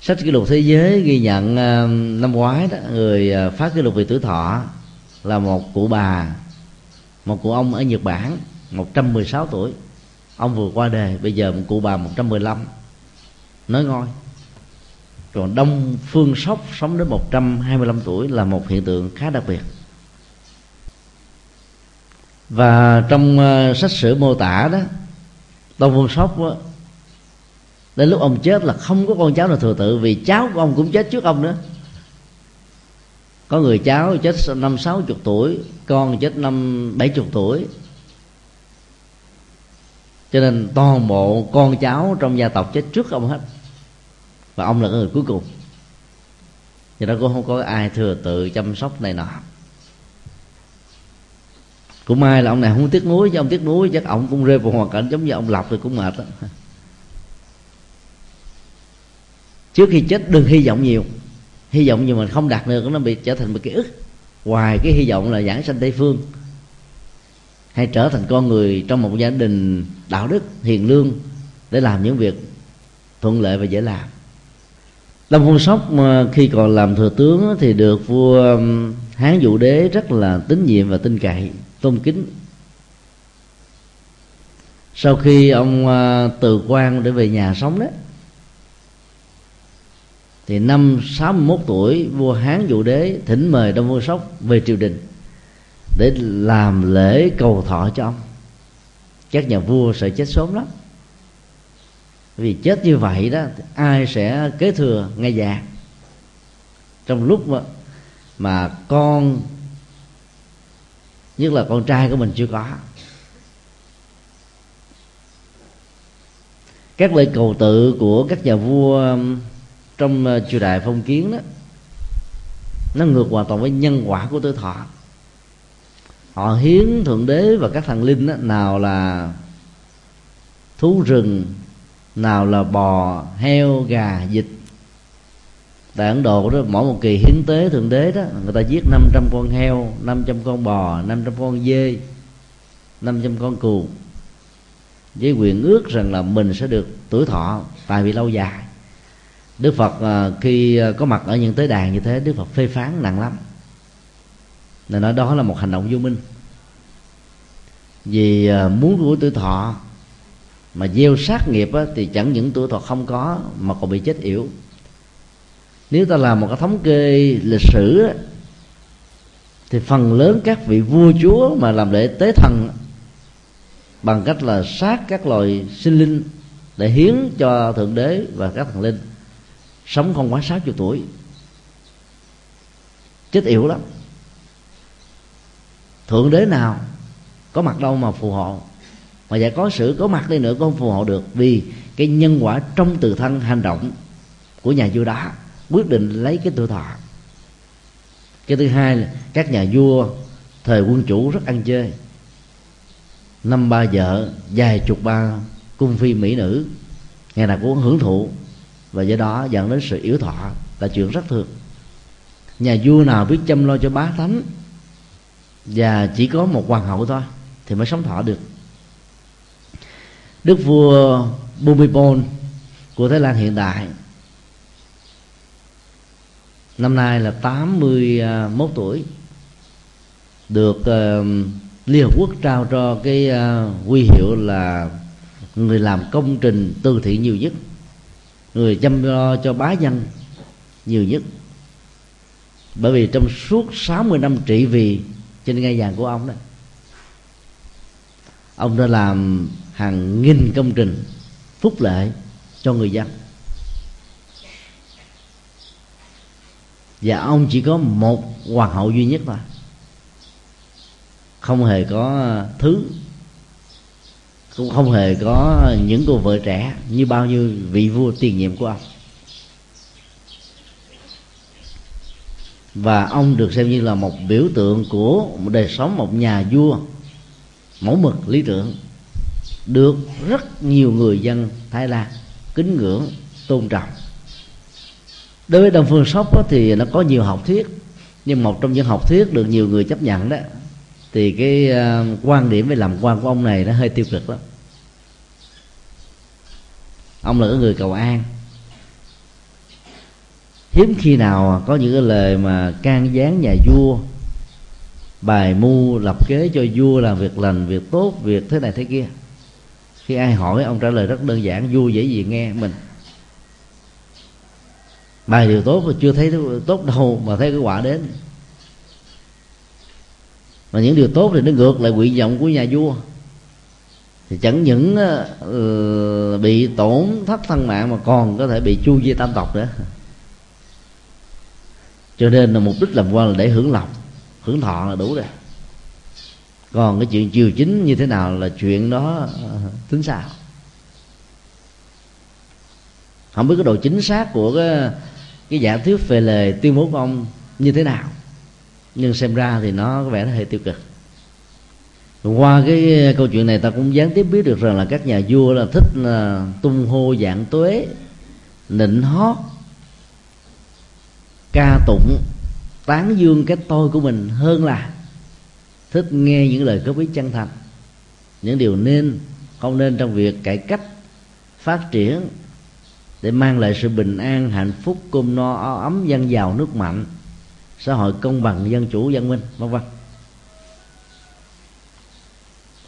sách kỷ lục thế giới ghi nhận ờ, năm ngoái đó, người ờ, phát kỷ lục về tuổi thọ là một cụ bà một cụ ông ở Nhật Bản 116 tuổi. Ông vừa qua đời bây giờ một cụ bà 115 nói ngôi còn đông phương sóc sống đến 125 tuổi là một hiện tượng khá đặc biệt. Và trong uh, sách sử mô tả đó đông phương sóc đó, đến lúc ông chết là không có con cháu nào thừa tự vì cháu của ông cũng chết trước ông nữa có người cháu chết năm sáu chục tuổi, con chết năm bảy chục tuổi. Cho nên toàn bộ con cháu trong gia tộc chết trước ông hết. Và ông là người cuối cùng. Thì đó cũng không có ai thừa tự chăm sóc này nọ. Cũng may là ông này không tiếc nuối, chứ ông tiếc nuối chắc ông cũng rơi vào hoàn cảnh giống như ông lập thì cũng mệt đó. trước khi chết đừng hy vọng nhiều hy vọng nhưng mà không đạt được nó bị trở thành một cái ức. Ngoài cái hy vọng là giảng sanh tây phương. Hay trở thành con người trong một gia đình đạo đức hiền lương để làm những việc thuận lợi và dễ làm. Lâm Phong Sóc khi còn làm thừa tướng thì được vua Hán Vũ Đế rất là tín nhiệm và tin cậy, tôn kính. Sau khi ông à, từ quan để về nhà sống đó thì năm 61 tuổi vua Hán Vũ Đế thỉnh mời Đông Phương Sóc về triều đình để làm lễ cầu thọ cho ông. Các nhà vua sợ chết sớm lắm. Vì chết như vậy đó ai sẽ kế thừa ngay già? Trong lúc mà, mà con nhất là con trai của mình chưa có. Các lời cầu tự của các nhà vua trong ờ, triều đại phong kiến đó nó ngược hoàn toàn với nhân quả của tuổi thọ. Họ hiến thượng đế và các thần linh đó, nào là thú rừng nào là bò heo gà vịt. Tại ấn độ đó mỗi một kỳ hiến tế thượng đế đó người ta giết 500 con heo 500 con bò 500 con dê 500 con cừu với quyền ước rằng là mình sẽ được tuổi thọ tại vì lâu dài đức phật à, khi à, có mặt ở những tế đàn như thế đức phật phê phán nặng lắm. Nên nói đó là một hành động vô minh. Vì à, muốn của tuổi thọ mà gieo sát nghiệp á, thì chẳng những tuổi thọ không có mà còn bị chết yểu. Nếu ta làm một cái thống kê lịch sử á, thì phần lớn các vị vua chúa mà làm lễ tế thần bằng cách là sát các loài sinh linh để hiến cho thượng đế và các thần linh sống không quá 60 tuổi. Chết yểu lắm. Thượng đế nào có mặt đâu mà phù hộ. Mà giải có sự có mặt đi nữa cũng không phù hộ được, vì cái nhân quả trong từ thân hành động của nhà vua đó quyết định lấy cái tuổi thọ. Cái thứ hai là các nhà vua, thời quân chủ rất ăn chơi. Năm ba vợ, vài chục ba cung phi mỹ nữ, ngày nào cũng hưởng thụ và do đó dẫn đến sự yếu thọ là chuyện rất thường. Nhà vua nào biết chăm lo cho bá tánh và chỉ có một hoàng hậu thôi thì mới sống thọ được. Đức vua Bhumibol của Thái Lan hiện đại năm nay là 81 tuổi được uh, Liên Hợp Quốc trao cho cái uh, huy hiệu là người làm công trình từ thiện nhiều nhất người chăm lo cho bá dân nhiều nhất. Bởi vì trong suốt 60 năm trị vì trên ngai vàng của ông đó, ông đã làm hàng nghìn công trình phúc lợi cho người dân. Và ông chỉ có một hoàng hậu duy nhất thôi. Không hề có thứ cũng không hề có những cô vợ trẻ như bao nhiêu vị vua tiền nhiệm của ông. Và ông được xem như là một biểu tượng của một đời sống, một nhà vua, mẫu mực lý tưởng, được rất nhiều người dân Thái Lan kính ngưỡng, tôn trọng. Đối với Đông Phương Sóc thì nó có nhiều học thuyết, nhưng một trong những học thuyết được nhiều người chấp nhận đó thì cái uh, quan điểm về làm quan của ông này nó hơi tiêu cực lắm. Ông là cái người cầu an. Hiếm khi nào có những cái lời mà can gián nhà vua bài mưu lập kế cho vua làm việc lành việc tốt việc thế này thế kia. Khi ai hỏi ông trả lời rất đơn giản vua dễ gì nghe mình. Bài điều tốt mà chưa thấy tốt đâu mà thấy cái quả đến mà những điều tốt thì nó ngược lại nguyện vọng của nhà vua. Thì chẳng những uh, bị tổn thất thân mạng mà còn có thể bị chu di tam tộc nữa. Cho nên là mục đích làm quan là để hưởng lộc hưởng thọ là đủ rồi. Còn cái chuyện chiều chính như thế nào là chuyện đó uh, tính sao? Không biết cái độ chính xác của cái cái giả thuyết về lời tuyên bố của ông như thế nào nhưng xem ra thì nó có vẻ nó hơi tiêu cực. Qua cái ờ, câu chuyện này ta cũng gián tiếp biết được rằng là các nhà vua là thích là tung hô dạng tuế, nịnh hót, ca tụng, tán dương cái tôi của mình hơn là thích nghe những lời góp ý chân thành. Những điều nên, không nên trong việc cải cách, phát triển để mang lại sự bình an, hạnh phúc, cơm no, áo ấm, dân giàu, nước mạnh xã hội công bằng, dân chủ, văn minh, vân vân.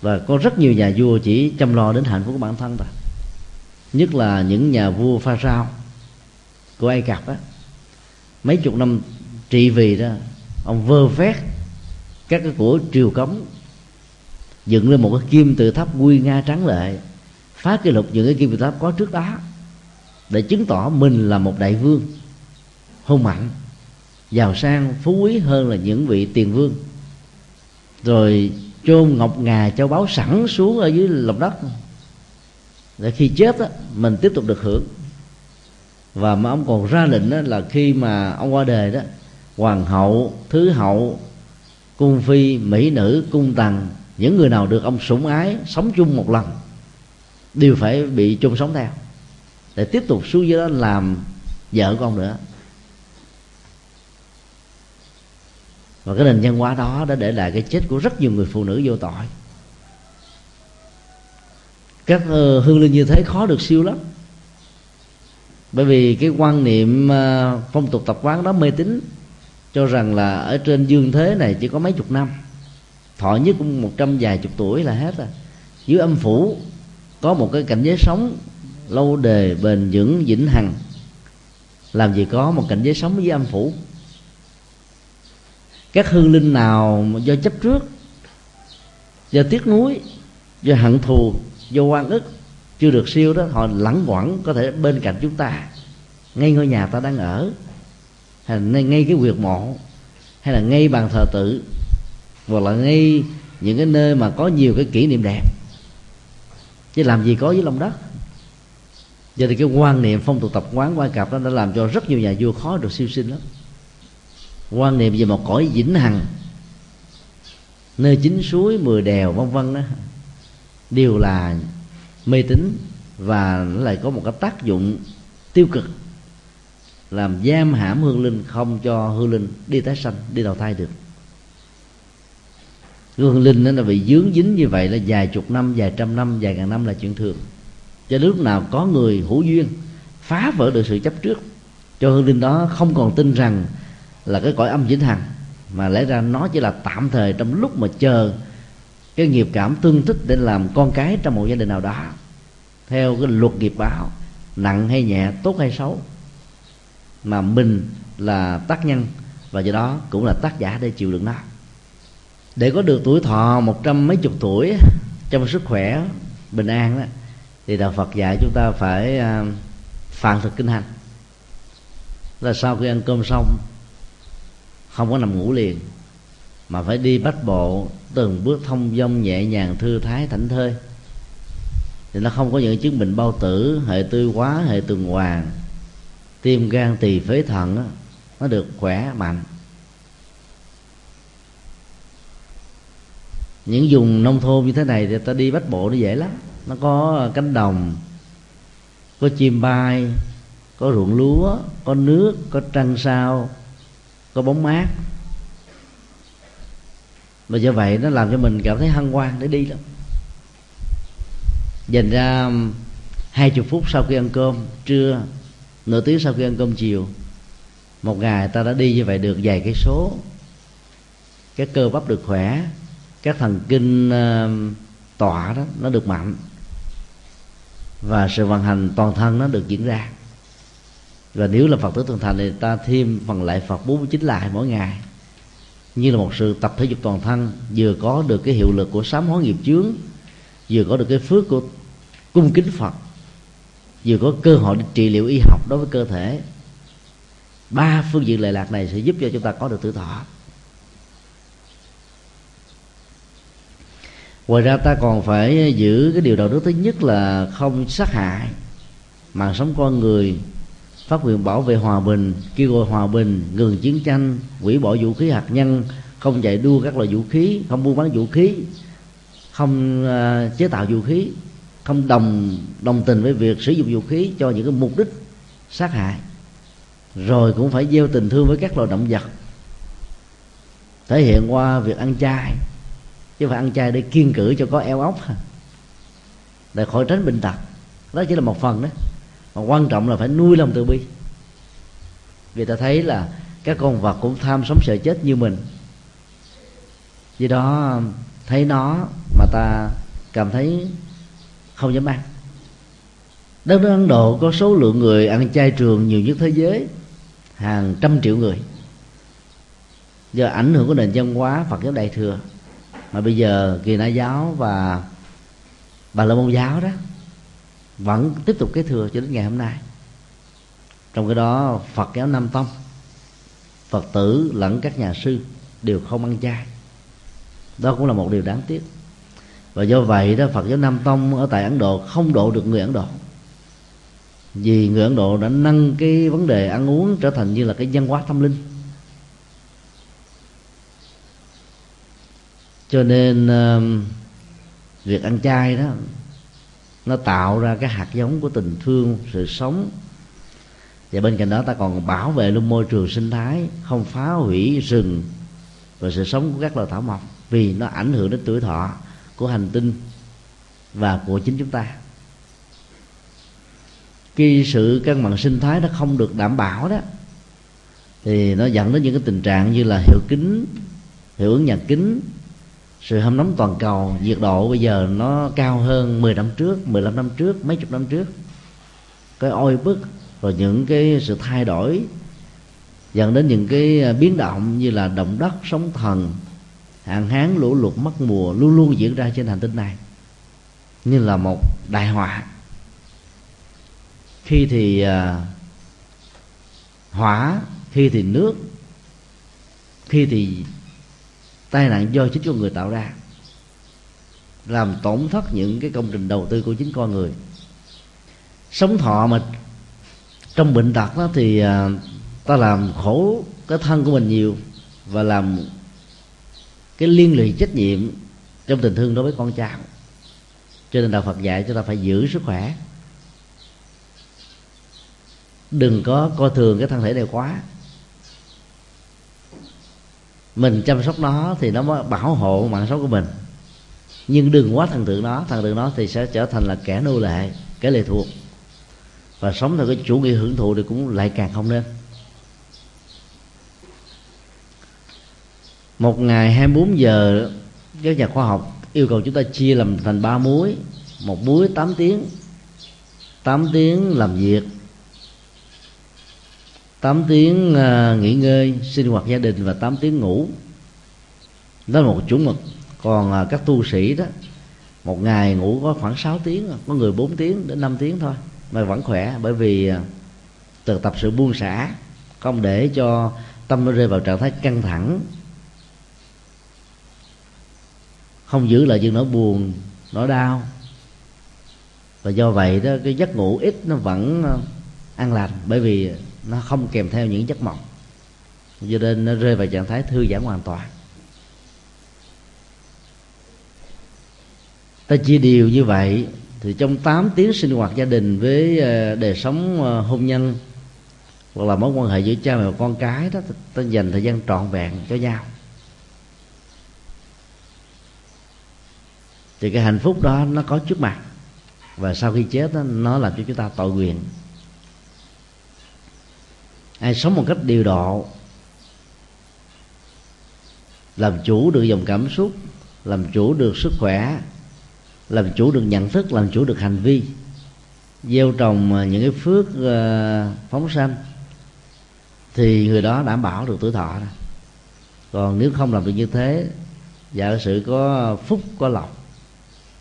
Và có rất nhiều nhà vua chỉ chăm lo đến hạnh phúc của bản thân thôi. Nhất là những nhà vua pha rao của ai cập á. Mấy chục năm trị vì đó, ông vơ vét các cái của triều cống, dựng lên một cái kim tự tháp quy nga trắng lệ phá kỷ lục những cái kim tự tháp có trước đó, để chứng tỏ mình là một đại vương hung mạnh giàu sang phú quý hơn là những vị tiền vương. Rồi chôn ngọc ngà châu báu sẵn xuống ở dưới lòng đất. Để khi chết đó, mình tiếp tục được hưởng. Và mà ông còn ra lệnh đó là khi mà ông qua đời đó hoàng hậu thứ hậu cung phi mỹ nữ cung tần những người nào được ông sủng ái sống chung một lần đều phải bị chung sống theo. Để tiếp tục xuống dưới đó làm vợ con nữa. Và cái nền văn hóa đó đã để lại cái chết của rất nhiều người phụ nữ vô tội. Các ờ, hương linh như thế khó được siêu lắm. Bởi vì cái quan niệm ờ, phong tục tập quán đó mê tín, cho rằng là ở trên dương thế này chỉ có mấy chục năm. Thọ nhất cũng một trăm vài chục tuổi là hết rồi. Dưới âm phủ có một cái cảnh giới sống lâu đề bền vững, vĩnh hằng. Làm gì có một cảnh giới sống dưới âm phủ? Các hương linh nào do chấp trước, do tiếc nuối, do hận thù, do oan ức, chưa được siêu đó, họ lẳng quẩn có thể bên cạnh chúng ta. Ngay ngôi nhà ta đang ở, hay là ngay cái quyệt mộ, hay là ngay bàn thờ tự, hoặc là ngay những cái nơi mà có nhiều cái kỷ niệm đẹp. Chứ làm gì có với lòng đất. Giờ thì cái quan niệm phong tục tập quán, quan cặp đó đã làm cho rất nhiều nhà vua khó được siêu sinh lắm quan niệm về một cõi vĩnh hằng, nơi chính suối, mười đèo, vân vân đó, đều là mê tín và nó lại có một cái tác dụng tiêu cực, làm giam hãm hương linh, không cho hương linh đi tái sanh, đi đầu thai được. Hương linh nó là bị dướng dính như vậy là vài chục năm, vài trăm năm, vài ngàn năm là chuyện thường. Cho lúc nào có người hữu duyên phá vỡ được sự chấp trước, cho hương linh đó không còn tin rằng là cái cõi âm vĩnh hằng. Mà lẽ ra nó chỉ là tạm thời trong lúc mà chờ cái nghiệp cảm tương thích để làm con cái trong một gia đình nào đó. Theo cái luật nghiệp báo nặng hay nhẹ tốt hay xấu. Mà mình là tác nhân và do đó cũng là tác giả để chịu đựng nó. Để có được tuổi thọ một trăm mấy chục tuổi trong sức khỏe bình an đó thì đạo Phật dạy chúng ta phải uh, thực kinh hành. Là sau khi ăn cơm xong không có nằm ngủ liền mà phải đi bách bộ từng bước thông dong nhẹ nhàng thư thái thảnh thơi. Thì nó không có những chứng bệnh bao tử hệ tư hóa hệ tuần hoàn. Tim gan tỳ phế thận đó, nó được khỏe mạnh. Những vùng nông thôn như thế này thì ta đi bách bộ nó dễ lắm. Nó có cánh đồng có chim bay có ruộng lúa có nước có trăng sao có bóng mát. Và do vậy nó làm cho mình cảm thấy hân hoan để đi lắm. Dành ra um, hai chục phút sau khi ăn cơm trưa nửa tiếng sau khi ăn cơm chiều một ngày ta đã đi như vậy được vài cái số. Các cơ bắp được khỏe các thần kinh um, uh, tọa đó nó được mạnh. Và sự vận hành toàn thân nó được diễn ra và nếu là phật tử thường thành thì ta thêm phần lại phật 49 lại mỗi ngày. Như là một sự tập thể dục toàn thân, vừa có được cái hiệu lực của sám hối nghiệp chướng, vừa có được cái phước của cung kính phật, vừa có cơ hội để trị liệu y học đối với cơ thể. Ba phương diện lệ lạc này sẽ giúp cho chúng ta có được tử thọ. Ngoài ra ta còn phải giữ cái điều đạo đức thứ nhất là không sát hại, mạng sống con người phát nguyện bảo vệ hòa bình kêu gọi hòa bình ngừng chiến tranh hủy bỏ vũ khí hạt nhân không chạy đua các loại vũ khí không buôn bán vũ khí không uh, chế tạo vũ khí không đồng đồng tình với việc sử dụng vũ khí cho những cái mục đích sát hại. Rồi cũng phải gieo tình thương với các loài động vật. Thể hiện qua việc ăn chay chứ phải ăn chay để kiên cử cho có eo ốc. Để khỏi tránh bệnh tật đó chỉ là một phần đó mà quan trọng là phải nuôi lòng từ bi. Vì ta thấy là các con vật cũng tham sống sợ chết như mình. Vì đó, thấy nó mà ta cảm thấy không dám ăn. Đất nước ấn độ có số lượng người ăn chay trường nhiều nhất thế giới, hàng trăm triệu người. Do ảnh hưởng của nền văn hóa phật giáo đại thừa. Mà bây giờ kỳ na giáo và bà la môn giáo đó vẫn tiếp tục kế thừa cho đến ngày hôm nay. Trong cái đó, phật giáo nam tông. Phật tử lẫn các nhà sư đều không ăn chay. Đó cũng là một điều đáng tiếc. Và do vậy đó, phật giáo nam tông ở tại ấn độ không độ được người ấn độ. Vì người ấn độ đã nâng cái vấn đề ăn uống trở thành như là cái văn hóa tâm linh. Cho nên ờ, việc ăn chay đó nó tạo ra cái hạt giống của tình thương, sự sống. Và bên cạnh đó ta còn bảo vệ luôn môi trường sinh thái, không phá hủy rừng và sự sống của các loài thảo mộc vì nó ảnh hưởng đến tuổi thọ của hành tinh và của chính chúng ta. Khi sự cân bằng sinh thái nó không được đảm bảo đó, thì nó dẫn đến những cái tình trạng như là hiệu kính, hiệu ứng nhà kính sự hâm nóng toàn cầu, nhiệt độ bây giờ nó cao hơn 10 năm trước 15 năm trước, mấy chục năm trước. Cái oi bức, rồi những cái sự thay đổi, dẫn đến những cái à, biến động như là động đất, sóng thần, hạn hán, lũ lụt, mất mùa luôn luôn diễn ra trên hành tinh này, như là một đại họa. Khi thì à, hỏa, khi thì nước, khi thì tai nạn do chính con người tạo ra, làm tổn thất những cái công trình đầu tư của chính con người. Sống thọ mà trong bệnh tật đó thì à, ta làm khổ cái thân của mình nhiều và làm cái liên lụy trách nhiệm trong tình thương đối với con cháu. Cho nên đạo Phật dạy chúng ta phải giữ sức khỏe. Đừng có coi thường cái thân thể này quá mình chăm sóc nó thì nó mới bảo hộ mạng sống của mình. Nhưng đừng quá thần tượng nó, thần tượng nó thì sẽ trở thành là kẻ nô lệ, kẻ lệ thuộc. Và sống theo cái chủ nghĩa hưởng thụ thì cũng lại càng không nên. Một ngày 24 giờ, các nhà khoa học yêu cầu chúng ta chia làm thành ba muối. Một muối 8 tiếng. 8 tiếng làm việc. 8 tiếng uh, nghỉ ngơi sinh hoạt gia đình và 8 tiếng ngủ. Đó là một chuẩn mực còn uh, các tu sĩ đó một ngày ngủ có khoảng 6 tiếng có người 4 tiếng đến 5 tiếng thôi mà vẫn khỏe bởi vì à, từ tập sự buông xả không để cho tâm nó rơi vào trạng thái căng thẳng. Không giữ lại những nỗi buồn nỗi đau. Và do vậy đó cái giấc ngủ ít nó vẫn an lành bởi vì nó không kèm theo những giấc mộng. Cho nên nó rơi vào trạng thái thư giãn hoàn toàn. Ta chia điều như vậy thì trong 8 tiếng sinh hoạt gia đình với ờ, đời sống ờ, hôn nhân hoặc là mối quan hệ giữa cha mẹ và con cái đó ta dành thời gian trọn vẹn cho nhau. Thì cái hạnh phúc đó nó có trước mặt và sau khi chết đó, nó làm cho chúng ta tội quyền ai sống một cách điều độ, làm chủ được dòng cảm xúc, làm chủ được sức khỏe, làm chủ được nhận thức, làm chủ được hành vi. Gieo trồng à, những cái phước à, phóng sanh thì người đó đảm bảo được tuổi thọ còn nếu không làm được như thế, giả sử có phúc, có lộc,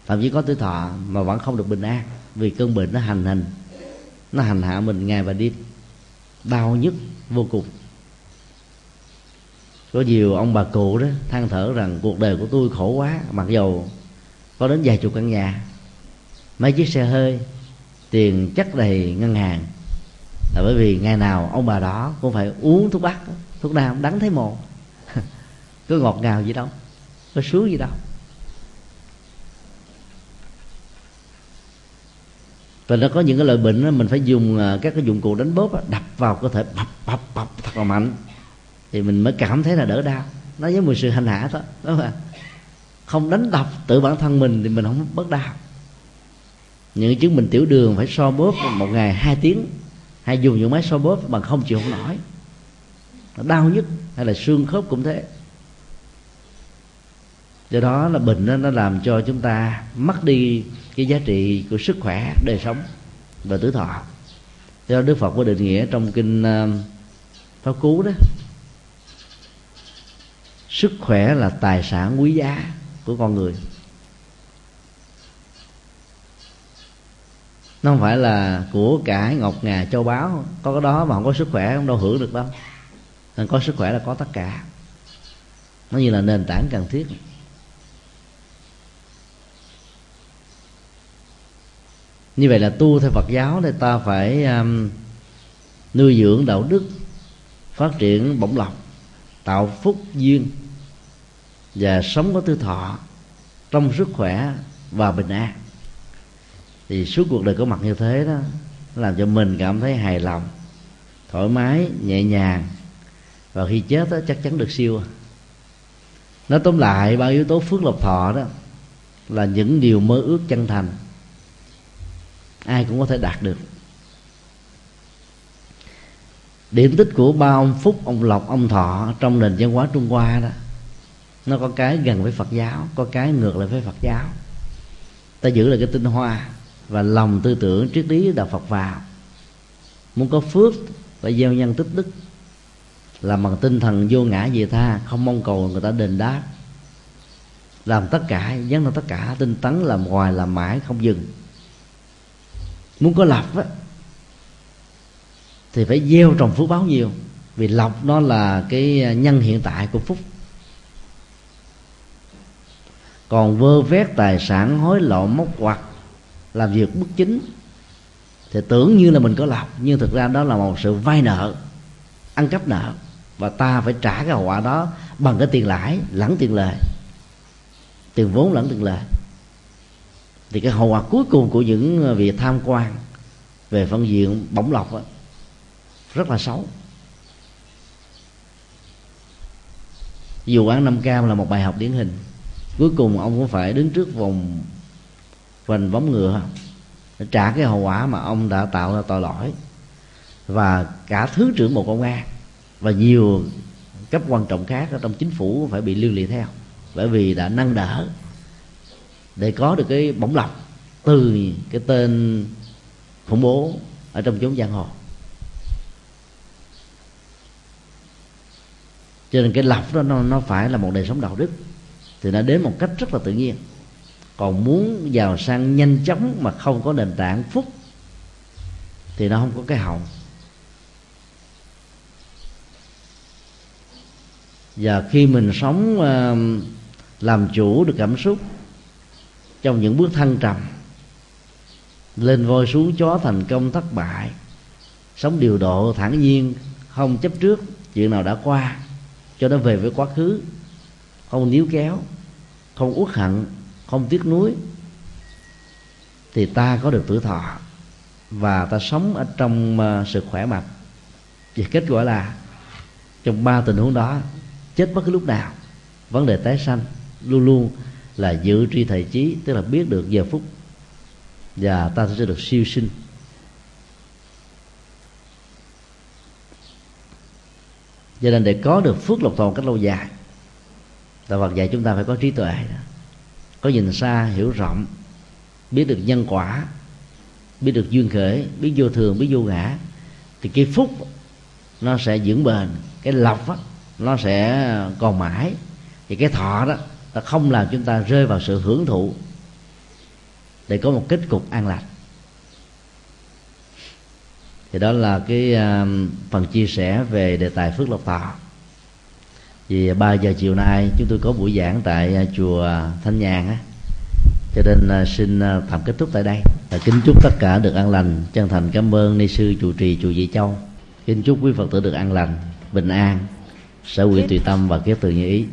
thậm chí có tuổi thọ mà vẫn không được bình an, vì cơn bệnh nó hành hình nó hành hạ mình ngày và đêm đau nhức vô cùng. Có nhiều ông bà cụ đó than thở rằng cuộc đời của tôi khổ quá, mặc dầu có đến vài chục căn nhà. Mấy chiếc xe hơi, tiền chất đầy ngân hàng. Là bởi vì ngày nào ông bà đó cũng phải uống thuốc bắc, thuốc nam, đắng thấy mồ. Có ngọt ngào gì đâu, có sướng gì đâu. Và nó có những cái loại bệnh đó, mình phải dùng à, các cái dụng cụ đánh bóp đó, đập vào cơ thể bập bập bập thật là mạnh. Thì mình mới cảm thấy là đỡ đau. Nó giống một sự hành hạ đó đúng không không đánh đập tự bản thân mình thì mình không bớt đau. Những chứng mình tiểu đường phải so bóp một ngày hai tiếng hay dùng những máy so bóp bằng không chịu không nổi. Nó đau nhất hay là xương khớp cũng thế do đó là bệnh đó, nó làm cho chúng ta mất đi cái giá trị của sức khỏe đời sống và tử thọ. Do đức phật có định nghĩa trong kinh ờ, pháp cú đó sức khỏe là tài sản quý giá của con người. Nó không phải là của cải ngọc ngà châu báu có cái đó mà không có sức khỏe không đâu hưởng được đâu. Nên có sức khỏe là có tất cả. Nó như là nền tảng cần thiết. Như vậy là tu theo Phật giáo thì ta phải um, nuôi dưỡng đạo đức phát triển bổng lộc tạo phúc duyên và sống có tư thọ trong sức khỏe và bình an. Thì suốt cuộc đời có mặt như thế đó làm cho mình cảm thấy hài lòng thoải mái nhẹ nhàng. Và khi chết đó, chắc chắn được siêu. Nói tóm lại ba yếu tố phước lộc thọ đó là những điều mơ ước chân thành ai cũng có thể đạt được. Điểm tích của ba ông phúc, ông lộc, ông thọ trong nền văn hóa trung hoa đó, nó có cái gần với phật giáo, có cái ngược lại với phật giáo. Ta giữ lại cái tinh hoa và lòng tư tưởng, triết lý đạo phật vào. Muốn có phước phải gieo nhân tích đức làm bằng tinh thần vô ngã về tha, không mong cầu người ta đền đáp. Làm tất cả, dấn thân tất cả, tinh tấn làm hoài làm mãi, không dừng muốn có lộc á, thì phải gieo trồng phước báo nhiều. Vì lộc nó là cái nhân hiện tại của phúc. Còn vơ vét tài sản, hối lộ, móc quặt làm việc bất chính, thì tưởng như là mình có lọc nhưng thực ra đó là một sự vay nợ, ăn cắp nợ. Và ta phải trả cái hậu quả đó bằng cái tiền lãi lẫn tiền lời. Tiền vốn lẫn tiền lời thì cái hậu quả cuối cùng của những ờ, việc tham quan về phân diện bổng lọc đó, rất là xấu. Dù án năm cam là một bài học điển hình cuối cùng ông cũng phải đứng trước vòng vành bóng ngựa để trả cái hậu quả mà ông đã tạo ra tội lỗi. Và cả thứ trưởng bộ công an và nhiều cấp quan trọng khác ở trong chính phủ phải bị liên lụy theo bởi vì đã nâng đỡ để có được cái bổng lộc từ cái tên khủng bố ở trong chốn giang hồ. Cho nên cái lọc đó nó, nó phải là một đời sống đạo đức thì nó đến một cách rất là tự nhiên. Còn muốn giàu sang nhanh chóng mà không có nền tảng phúc thì nó không có cái hậu. Và khi mình sống ờ, làm chủ được cảm xúc trong những bước thăng trầm, lên voi xuống chó thành công thất bại, sống điều độ thản nhiên, không chấp trước chuyện nào đã qua, cho nó về với quá khứ, không níu kéo, không uất hận, không tiếc nuối, thì ta có được tuổi thọ và ta sống ở trong ờ, sự khỏe mạnh. Và kết quả là, trong ba tình huống đó, chết bất cứ lúc nào, vấn đề tái sanh luôn luôn là dự tri thời trí tức là biết được giờ phút. Và ta sẽ được siêu sinh. Cho nên để có được phước lộc toàn cách lâu dài, đạo Phật dạy chúng ta phải có trí tuệ. Có nhìn xa, hiểu rộng, biết được nhân quả, biết được duyên khởi, biết vô thường, biết vô ngã, thì cái phúc nó sẽ vững bền, cái lộc nó sẽ còn mãi. Thì cái thọ đó nó không làm chúng ta rơi vào sự hưởng thụ để có một kết cục an lành thì đó là cái uh, phần chia sẻ về đề tài phước lộc thọ vì 3 giờ chiều nay chúng tôi có buổi giảng tại uh, chùa Thanh Nhàn á. Cho nên uh, xin tạm kết thúc tại đây. Và kính chúc tất cả được an lành chân thành cảm ơn ni sư chủ trì chùa Dị Châu. Kính chúc quý phật tử được an lành bình an sở nguyện tùy tâm và kiết từ như ý